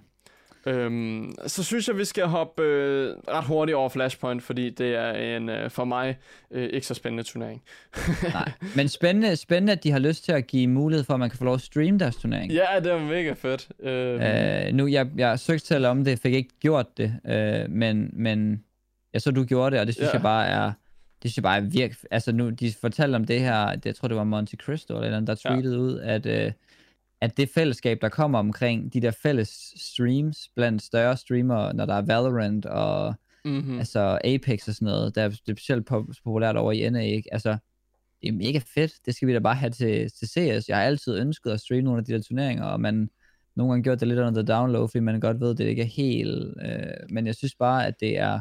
Øhm, så synes jeg, vi skal hoppe øh, ret hurtigt over Flashpoint, fordi det er en øh, for mig øh, ikke så spændende turnering. Nej, men spændende, spændende, at de har lyst til at give mulighed for, at man kan få lov at streame deres turnering. Ja, det er mega fedt. Øhm. Øh, nu, jeg, jeg søgte selv om det, fik ikke gjort det, øh, men, men jeg så, du gjorde det, og det synes ja. jeg bare er... Det synes jeg bare er virkelig... Altså nu, de fortalte om det her, det, jeg tror det var Monte Cristo eller andet, der tweetede ja. ud, at... Øh, at det fællesskab, der kommer omkring de der fælles streams blandt større streamere, når der er Valorant og mm-hmm. altså Apex og sådan noget, der er specielt populært over i NA, ikke? Altså, det er mega fedt. Det skal vi da bare have til, til CS. Jeg har altid ønsket at streame nogle af de der turneringer, og man nogle gange gjort det lidt under the download, fordi man godt ved, at det ikke er helt... Øh, men jeg synes bare, at det er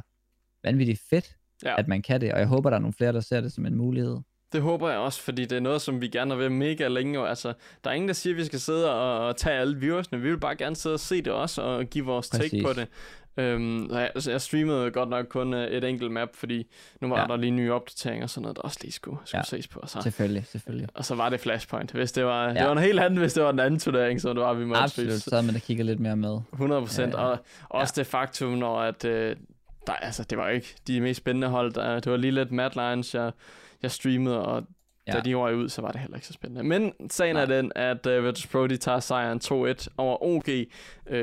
vanvittigt fedt, ja. at man kan det, og jeg håber, der er nogle flere, der ser det som en mulighed. Det håber jeg også, fordi det er noget, som vi gerne vil mega længe. Og altså, der er ingen, der siger, at vi skal sidde og, og tage alle viewersne. Vi vil bare gerne sidde og se det også, og give vores Præcis. take på det. Øhm, jeg, altså, jeg streamede godt nok kun uh, et enkelt map, fordi nu var ja. der lige nye opdateringer og sådan noget, der også lige skulle, skulle ja. ses på. Så, selvfølgelig, selvfølgelig. Og så var det Flashpoint. Hvis det var, ja. det var en helt anden, hvis det var en anden turnering, så det var, vi måtte Absolut, så havde man da kigget lidt mere med. 100 procent, ja, ja. og også ja. det faktum, når at, uh, der, altså, det var ikke de mest spændende hold. Der, det var lige lidt Mad Lions, jeg, jeg streamede, og Ja. Da de røg ud, så var det heller ikke så spændende. Men sagen Nej. er den, at uh, Virtus Pro, de tager sejren 2-1 over OG. Uh,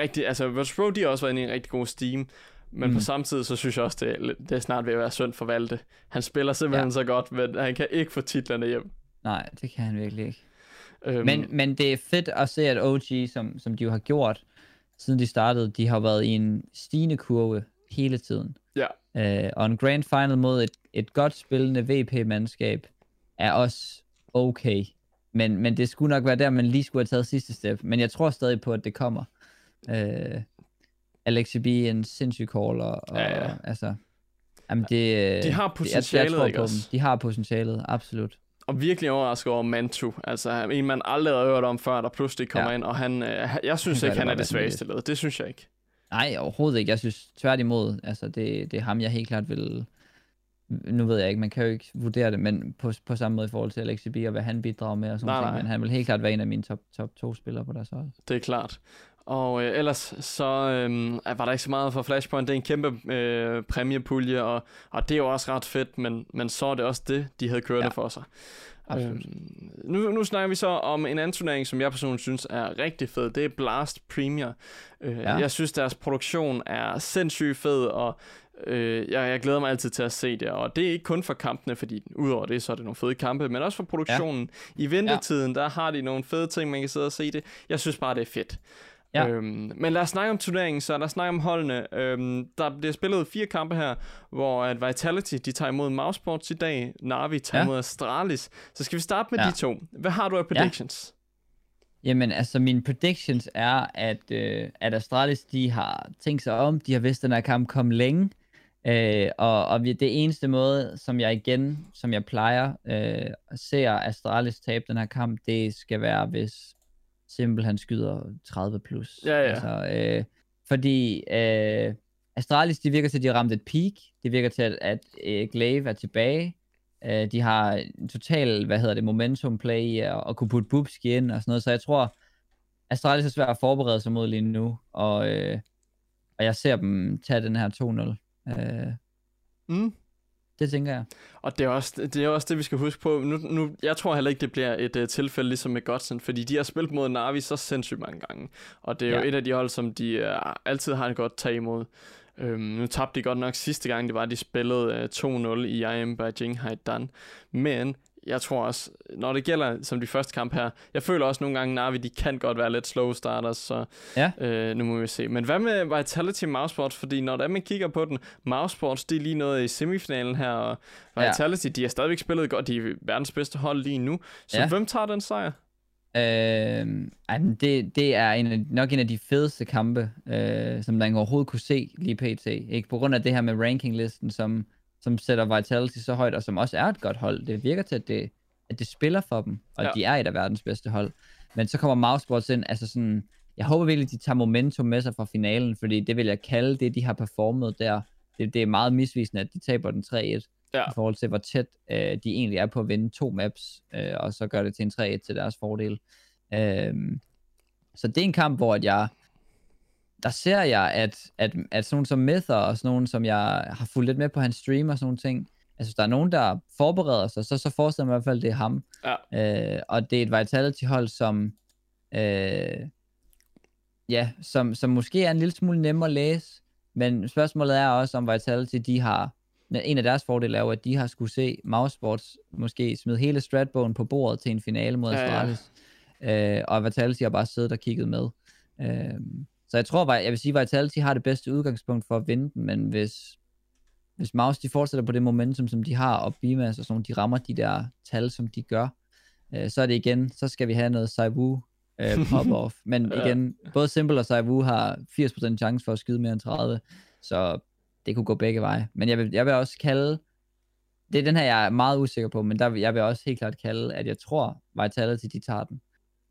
rigtig, altså, Virtus Pro, de har også været inde i en rigtig god steam. Men mm. på samme tid, så synes jeg også, det, det er snart ved at være synd for Valde. Han spiller simpelthen ja. så godt, men han kan ikke få titlerne hjem. Nej, det kan han virkelig ikke. Øhm, Men, men det er fedt at se, at OG, som, som de jo har gjort, siden de startede, de har været i en stigende kurve hele tiden. Ja. Øh, og en grand final mod et, et godt spillende VP-mandskab er også okay. Men, men det skulle nok være der, man lige skulle have taget sidste step. Men jeg tror stadig på, at det kommer. Øh, Alexi B er en sindssyg caller. Og, Ja, ja. Altså, jamen det, De har det- potentialet, tror ikke også? dem. De har potentialet, absolut. Og virkelig overrasket over Mantu. Altså en, man aldrig har hørt om før, der pludselig kommer Ja. ind. Og han, øh, jeg synes Han ikke, han er det svageste led. Det synes jeg ikke. Nej, overhovedet ikke. Jeg synes tværtimod, altså det, det er ham, jeg helt klart vil... Nu ved jeg ikke, man kan jo ikke vurdere det, men på, på samme måde i forhold til Alexi B og hvad han bidrager med og sådan noget. Men han vil helt klart være en af mine top, top to spillere på deres hold. Det er klart. Og øh, ellers så øh, var der ikke så meget for Flashpoint. Det er en kæmpe øh, præmiepulje, og, og det er jo også ret fedt, men, men så er det også det, de havde kørt Ja. for sig. Absolut. Øhm, nu, nu snakker vi så om en anden turnering, som jeg personligt synes er rigtig fed. Det er Blast Premier. Øh, Ja. Jeg synes, deres produktion er sindssygt fed, og øh, jeg, jeg glæder mig altid til at se det. Og det er ikke kun for kampene, fordi udover det, så er det nogle fede kampe, men også for produktionen. I ventetiden, der har de nogle fede ting, man kan sidde og se det. Jeg synes bare, det er fedt. Ja. Øhm, men lad os snakke om turneringen, så lad os snakke om holdene. Øhm, der bliver spillet fire kampe her, hvor at Vitality de tager imod Mousesports i dag, Navi tager Ja. imod Astralis. Så skal vi starte med Ja. de to. Hvad har du af predictions? Jamen, altså mine predictions er, at, øh, at Astralis, de har tænkt sig om, de har vidst, at den her kamp kom længe, øh, og, og det eneste måde, som jeg igen, som jeg plejer, øh, ser Astralis tabe den her kamp, det skal være, hvis Simpel han skyder 30 plus. Ja, ja. Altså, øh, fordi øh, Astralis, de virker til, at de har ramt et peak, det virker til, at, at øh, Glaive er tilbage, Øh, de har en total, hvad hedder det, momentum play i at, at kunne putte Bubski ind og sådan noget, så jeg tror, Astralis er svært at forberede sig mod lige nu, og, øh, og jeg ser dem tage den her 2-0. Øh, Mm. Det tænker jeg. Og det er, også, det er også det, vi skal huske på. Nu, nu, jeg tror heller ikke, det bliver et uh, tilfælde ligesom med Godsen, fordi de har spillet mod Navi så sindssygt mange gange. Og det er jo Ja. et af de hold, som de uh, altid har et godt tag imod. Um, nu tabte de godt nok sidste gang, det var, at de spillede uh, 2-0 i IM Beijing Haidan. Men jeg tror også, når det gælder som de første kamp her, jeg føler også nogle gange, Navi, de kan godt være lidt slow starters, så Ja. øh, nu må vi se. Men hvad med Vitality Mousesports? Fordi når der man kigger på den, Mousesports, de er lige noget i semifinalen her, og Ja. Vitality, de har stadigvæk spillet godt, de er verdens bedste hold lige nu. Så Ja. hvem tager den sejr? Øh, ej, men det, det er en af, nok en af de fedeste kampe, øh, som man overhovedet kunne se lige pt. Ikke? På grund af det her med rankinglisten, som, som sætter Vitality så højt, og som også er et godt hold. Det virker til, at det, at det spiller for dem, og Ja. de er et af verdens bedste hold. Men så kommer Mousesports ind, altså sådan, jeg håber virkelig, de tager momentum med sig fra finalen, fordi det vil jeg kalde det, de har performet der. Det, det er meget misvisende, at de taber den 3-1 Ja. i forhold til, hvor tæt øh, de egentlig er på at vinde to maps, øh, og så gør det til en 3-1 til deres fordel. Øhm, så det er en kamp, hvor at jeg, der ser jeg, at, at, at sådan nogen som Myther, og sådan nogen, som jeg har fulgt lidt med på hans stream og sådan nogle ting, altså der er nogen, der forbereder sig, så, så forestiller mig i hvert fald, at det er ham. Ja. Øh, og det er et Vitality-hold, som, øh, ja, som, som måske er en lille smule nemmere at læse, men spørgsmålet er også, om Vitality, de har, en af deres fordele er jo, at de har skulle se Mousesports måske smide hele stratbogen på bordet til en finale mod Ja, ja. Astralis. Øh, og Vitality har bare siddet og kigget med. Øh, så jeg tror, jeg vil sige, at Vitality har det bedste udgangspunkt for at vinde den, men hvis, hvis Mouse de fortsætter på det momentum, som de har, og Bimas og sådan nogle, de rammer de der tal, som de gør, øh, så er det igen, så skal vi have noget Saivu øh, pop-off. Men igen, både Simple og Saivu har 80% chance for at skyde mere end 30, så det kunne gå begge veje. Men jeg vil, jeg vil også kalde, det er den her, jeg er meget usikker på, men der, jeg vil også helt klart kalde, at jeg tror, Vitality, de tager den.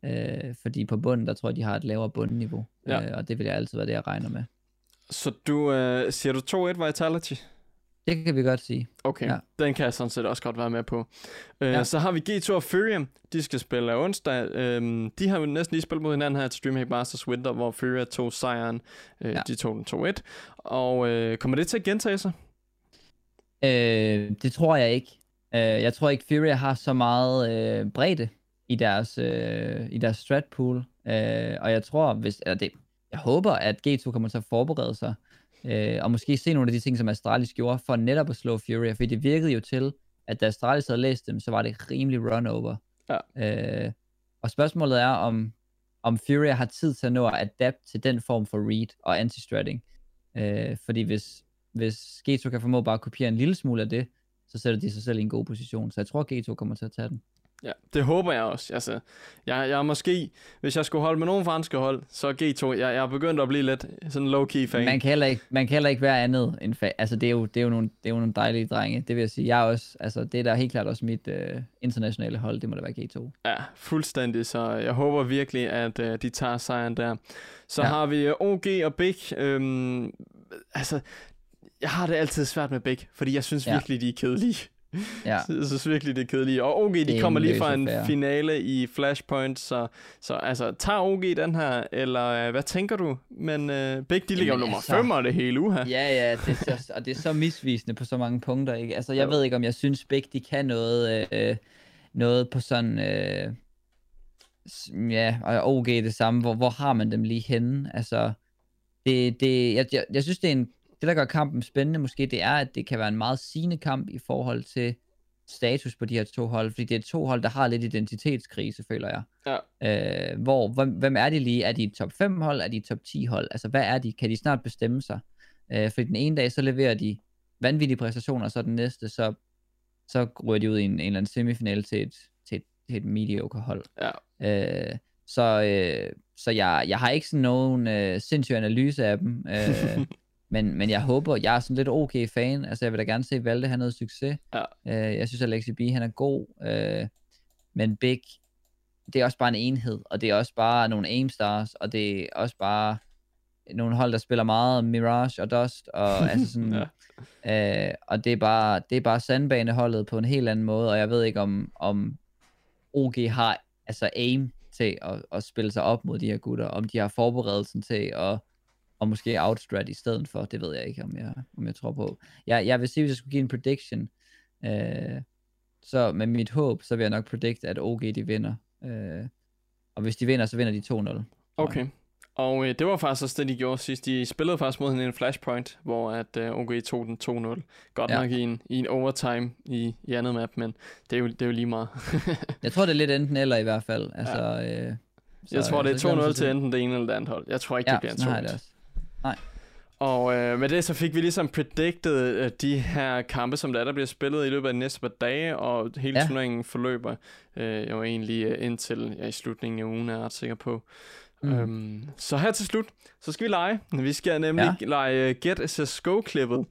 Øh, fordi på bunden, der tror jeg, de har et lavere bundniveau. Ja. Øh, og det vil jeg altid være det, jeg regner med. Så du, øh, siger du 2-1 Vitality? Det kan vi godt sige. Okay, ja. Den kan jeg sådan set også godt være med på. Øh, ja. Så har vi G2 og Furia. De skal spille onsdag. Øh, de har jo næsten lige spillet mod hinanden her til Dreamhack Masters Winter, hvor Furia tog sejren. Øh. Ja. De tog den 2-1. Og øh, kommer det til at gentage sig? Øh, det tror jeg ikke. Øh, jeg tror ikke, Furia har så meget øh, bredde i deres, øh, i deres strat pool. Øh, og jeg tror, hvis, eller det, jeg håber, at G2 kommer til at forberede sig, øh, og måske se nogle af de ting, som Astralis gjorde, for netop at slå Furia, for det virkede jo til, at da Astralis havde læst dem, så var det rimelig run over. Ja. Øh, Og spørgsmålet er, om, om Fury har tid til at nå at adapt til den form for read og anti-stratting. Øh, fordi hvis, hvis G2 kan formå bare at kopiere en lille smule af det, så sætter de sig selv i en god position. Så jeg tror, G2 kommer til at tage den. Ja, det håber jeg også. Altså, jeg, jeg er måske, hvis jeg skulle holde med nogen franske hold, så G2. Jeg, jeg er begyndt at blive lidt sådan low-key fan. Man kan heller ikke, man kan heller ikke være andet end fa- Altså, det er, jo, det, er jo nogle, det er jo nogle dejlige drenge, det vil jeg sige. Jeg er også, altså, det er da helt klart også mit uh, internationale hold, det må da være G2. Ja, fuldstændig. Så jeg håber virkelig, at uh, de tager sejren der. Så ja. har vi øh, OG og Big. Øhm, altså, jeg har det altid svært med Big, fordi jeg synes ja. virkelig, de er kedelige. Ja. Jeg synes virkelig, det er kedeligt. Og OG, de kommer lige fra en fair. finale i Flashpoint, så, så altså, tager OG den her, eller uh, hvad tænker du? Men uh, begge de ligger nummer 5 altså, det hele uha. Ja, ja, det er så, og det er så misvisende på så mange punkter. Ikke? Altså, jeg jo. ved ikke, om jeg synes, begge de kan noget, øh, noget på sådan... Øh, ja, og OG det samme. Hvor, hvor har man dem lige henne? Altså, det, det, jeg, jeg, jeg synes, det er en det, der gør kampen spændende måske, det er, at det kan være en meget sigende kamp i forhold til status på de her to hold, fordi det er to hold, der har lidt identitetskrise, føler jeg. Ja. Øh, hvor, hvem, hvem er de lige? Er de et top 5 hold? Er de et top 10 hold? Altså, hvad er de? Kan de snart bestemme sig? Øh, fordi den ene dag, så leverer de vanvittige præstationer, og så den næste, så, så ryger de ud i en, en eller anden semifinal til et, til et, til et mediocre hold. Ja. Øh, så øh, så jeg, jeg har ikke sådan nogen øh, sindssyg analyse af dem. Øh, Men, men jeg håber, jeg er sådan lidt okay fan. Altså, jeg vil da gerne se Valde have noget succes. Ja. Uh, jeg synes, at Alexi B, han er god. Uh, men Big, det er også bare en enhed. Og det er også bare nogle aim stars. Og det er også bare nogle hold, der spiller meget Mirage og Dust. Og, altså sådan, ja. uh, og det er bare, det er bare sandbaneholdet på en helt anden måde. Og jeg ved ikke, om, om OG har altså aim til at, at spille sig op mod de her gutter. Om de har forberedelsen til at og måske outstrat i stedet for, det ved jeg ikke, om jeg, om jeg tror på. Jeg, jeg vil sige, hvis jeg skulle give en prediction, øh, så med mit håb, så vil jeg nok predict, at OG de vinder. Øh, og hvis de vinder, så vinder de 2-0. Okay. Og øh, det var faktisk også det, de gjorde sidst. De spillede faktisk mod hende i en flashpoint, hvor at øh, OG tog den 2-0. Godt ja. nok i en, i en overtime i, i andet map, men det er jo, det er jo lige meget. jeg tror, det er lidt enten eller i hvert fald. Altså, ja. øh, så, jeg tror, det er 2-0 til enten det ene eller det andet hold. Jeg tror ikke, ja, det bliver en 2 Nej. Og øh, med det så fik vi ligesom predicted øh, de her kampe, som der, der bliver spillet i løbet af de næste par dage, og hele ja. turneringen forløber øh, jo egentlig øh, indtil ja, i slutningen af ugen, er jeg ret sikker på. Mm. Øhm, så her til slut, så skal vi lege. Vi skal nemlig ja. lege Get CSGO-klippet.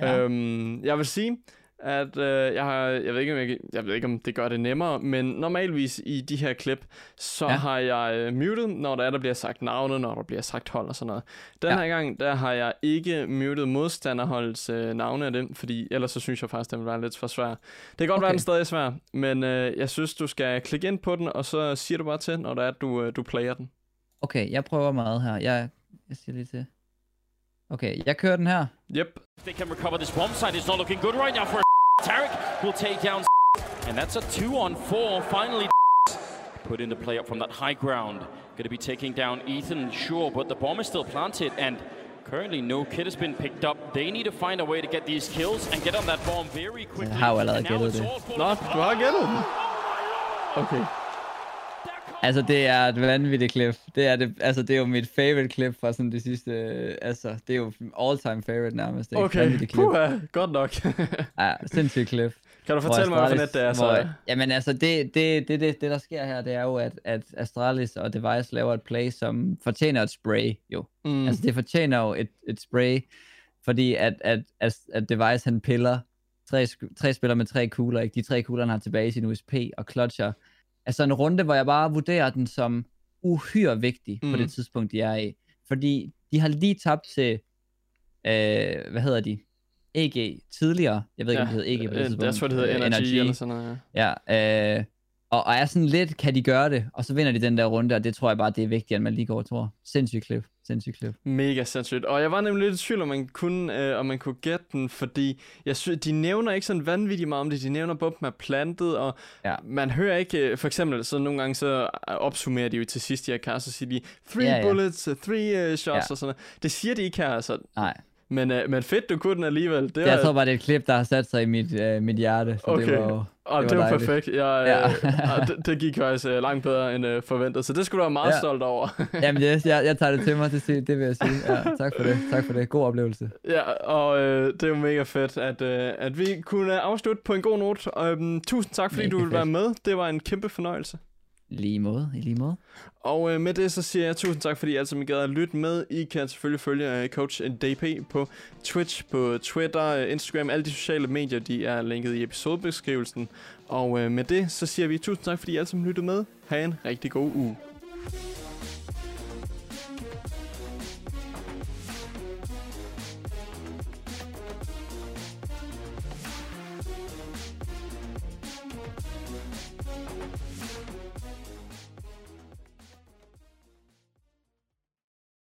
Ja. Øhm, jeg vil sige, at øh, jeg har, jeg ved, ikke, om jeg, jeg ved ikke, om det gør det nemmere, men normalvis i de her klip, så ja. har jeg øh, muted, når der er, der bliver sagt navne, når der bliver sagt hold og sådan noget. Den ja. her gang, der har jeg ikke muted modstanderholdets øh, navne af dem, fordi ellers så synes jeg faktisk, det vil være lidt for svær. Det kan godt okay. være, den stadig er svær, men øh, jeg synes, du skal klikke ind på den, og så siger du bare til, når der er, du, øh, du player den. Okay, jeg prøver meget her. Jeg, jeg siger lige til. Okay, jeg kører den her. Yep. They can recover this bomb site. It's not looking good right now for Tarek will take down and that's a two on four. Finally put in the play up from that high ground. Going to be taking down Ethan, sure, but the bomb is still planted and currently no kid has been picked up. They need to find a way to get these kills and get on that bomb very quickly. How well I get it. Nå, du har gættet Okay. Altså, det er et vanvittigt klip. Det er, det, altså, det er jo mit favorite klip fra sådan det sidste... Altså, det er jo all-time favorite nærmest. Det er okay, klip. puha, godt nok. ja, sindssygt klip. Kan du fortælle mig, hvad det er så? Hvor, jamen altså, det, det, det, det, det, der sker her, det er jo, at, at Astralis og Device laver et play, som fortjener et spray, jo. Mm. Altså, det fortjener jo et, et spray, fordi at, at, at, at Device, han piller tre, tre spillere med tre kugler, ikke? De tre kugler, han har tilbage i sin USP og clutcher altså en runde, hvor jeg bare vurderer den som uhyre vigtig mm. på det tidspunkt, de er i. Fordi de har lige tabt til, øh, hvad hedder de? EG tidligere. Jeg ved ikke, ja. om det hedder EG på det tidspunkt. Jeg tror, det hedder Energy, Energy. eller sådan noget. Ja, ja øh, og, og er sådan lidt, kan de gøre det? Og så vinder de den der runde, og det tror jeg bare, det er vigtigt, at man lige går tror. Sindssygt klip. Sindssygt klip. Mega sindssygt. Og jeg var nemlig lidt i tvivl, om man kunne, øh, om man kunne gætte den, fordi jeg synes, de nævner ikke sådan vanvittigt meget om det. De nævner bomben er plantet, og ja. man hører ikke, øh, for eksempel, så nogle gange så opsummerer de jo til sidst i her så siger de, three ja, ja. bullets, uh, three uh, shots ja. og sådan noget. Det siger de ikke her, altså. Nej. Men, uh, men fedt, du kunne den alligevel. Det jeg tror bare, det er et klip, der har sat sig i mit, uh, mit hjerte. Så okay. det var, og det, det var, perfekt. Jeg, ja. uh, det, det gik faktisk uh, langt bedre end uh, forventet, så det skulle du være meget ja. stolt over. Jamen yes, jeg, jeg tager det til mig, det, det vil jeg sige. Ja, tak for det. Tak for det. God oplevelse. Ja, og uh, det er jo mega fedt, at, uh, at vi kunne afslutte på en god note. Um, tusind tak, fordi mega du ville være med. Det var en kæmpe fornøjelse. Lige måde, i lige måde. Og øh, med det så siger jeg tusind tak, fordi I altid gad at lytte med. I kan selvfølgelig følge øh, Coach DP på Twitch, på Twitter, øh, Instagram, alle de sociale medier, de er linket i episodebeskrivelsen. Og øh, med det så siger vi tusind tak, fordi I altid lyttede med. Ha' en rigtig god uge.